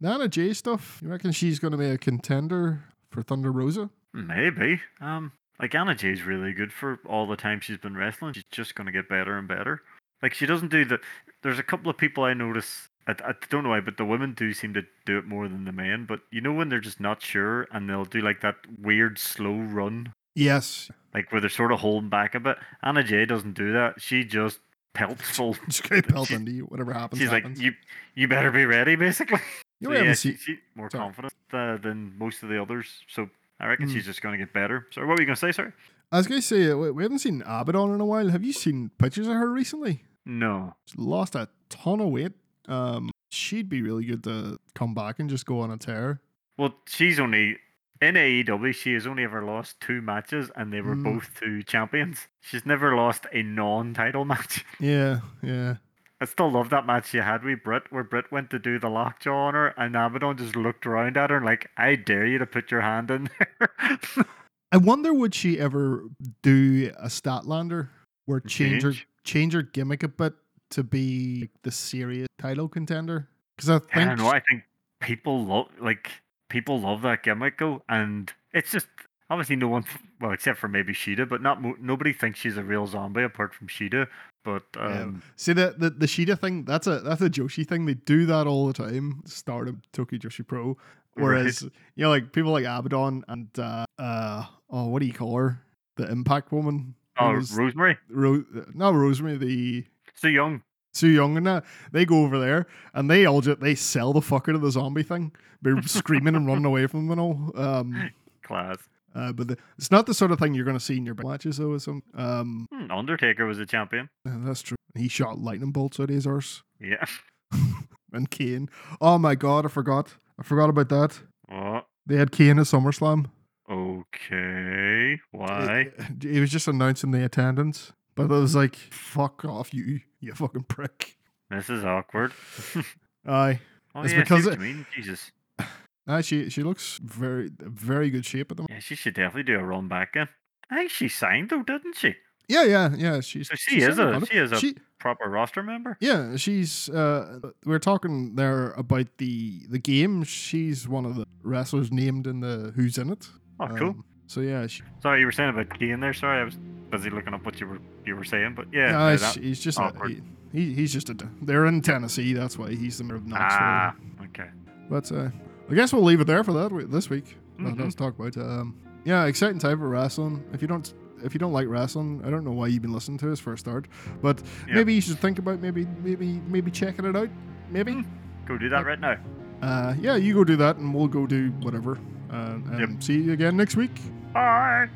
Nana J stuff. You reckon she's going to be a contender for Thunder Rosa? Maybe. Um, like Anna Jay's really good for all the time she's been wrestling. She's just going to get better and better. Like she doesn't do the. There's a couple of people I notice. I, I don't know why, but the women do seem to do it more than the men. But you know when they're just not sure and they'll do like that weird slow run, Yes. Like where they're sort of holding back a bit. Anna Jay doesn't do that. She just pelts [LAUGHS] full. Just pelt into you. Whatever happens. She's like, you, you better be ready, [LAUGHS] basically. You So, yeah, seen- she, she more Sorry. confident uh, than most of the others. So I reckon Mm. she's just going to get better. So what were you going to say, sorry? I was going to say, uh, we we haven't seen Abaddon in a while. Have you seen pictures of her recently? No. She lost a ton of weight. Um, she'd be really good to come back and just go on a tear. Well, she's only in AEW. She has only ever lost two matches, and they were Mm. both to champions. She's never lost a non-title [LAUGHS] match. Yeah, yeah. I still love that match she had with Britt, where Britt went to do the lockjaw on her, and Abaddon just looked around at her and like, "I dare you to put your hand in there." [LAUGHS] I wonder would she ever do a Statlander where change her Change? change her gimmick a bit to be the serious title contender? Because I I think don't know. I think people love like people love that gimmick go, and it's just obviously no one, well, except for maybe Shida, but not nobody thinks she's a real zombie apart from Shida. But Yeah. um, see the, the the Shida thing. That's a that's a Joshi thing. They do that all the time. Stardom, Tokyo Joshi Pro. [LAUGHS] Whereas you know, like people like Abaddon and uh uh oh, what do you call her? The Impact Woman. oh, Rose- Rosemary, Ro- not Rosemary. The so young. Su Yung and that, they go over there and they all just they sell the fuck out of the zombie thing. They're [LAUGHS] screaming and running away from them and all. Um, Class. uh, but the, it's not the sort of thing you're going to see in your matches though. Some, um, Hmm, Undertaker was a champion. [LAUGHS] that's true. He shot lightning bolts out of his arse. Yeah. [LAUGHS] And Kane. Oh my god, I forgot. I forgot about that. Oh, They had Kane at SummerSlam. okay. Why? It was just announcing the attendance. But I was like, fuck off, you, you fucking prick. This is awkward. [LAUGHS] Aye. Oh, It's yeah, because it- mean, Jesus. [SIGHS] Aye, she she looks very very good shape at the moment. Yeah, she should definitely do a run back in. I think she signed though, didn't she? Yeah, yeah, yeah. She's So she she's is a she is a She, proper roster member. yeah, she's. Uh, we we're talking there about the the game. She's one of the wrestlers named in the Who's in It. Oh, cool. So yeah, she, Sorry, you were saying about Key in there. Sorry, I was busy looking up what you were you were saying, but yeah, no, he's, that- he's just a, awkward. he, he, he's just a. They're in Tennessee. That's why he's the mayor of Knoxville. ah, okay. But uh, I guess we'll leave it there for that we- this week. Let Mhm. us talk about. Um, yeah, exciting time for wrestling. If you don't, if you don't like wrestling, I don't know why you've been listening to us for a start. But Yeah. maybe you should think about maybe, maybe, maybe checking it out. Maybe. Mm. Go do that right now. Uh, yeah, you go do that, and we'll go do whatever. Uh, and Yep. see you again next week. Bye.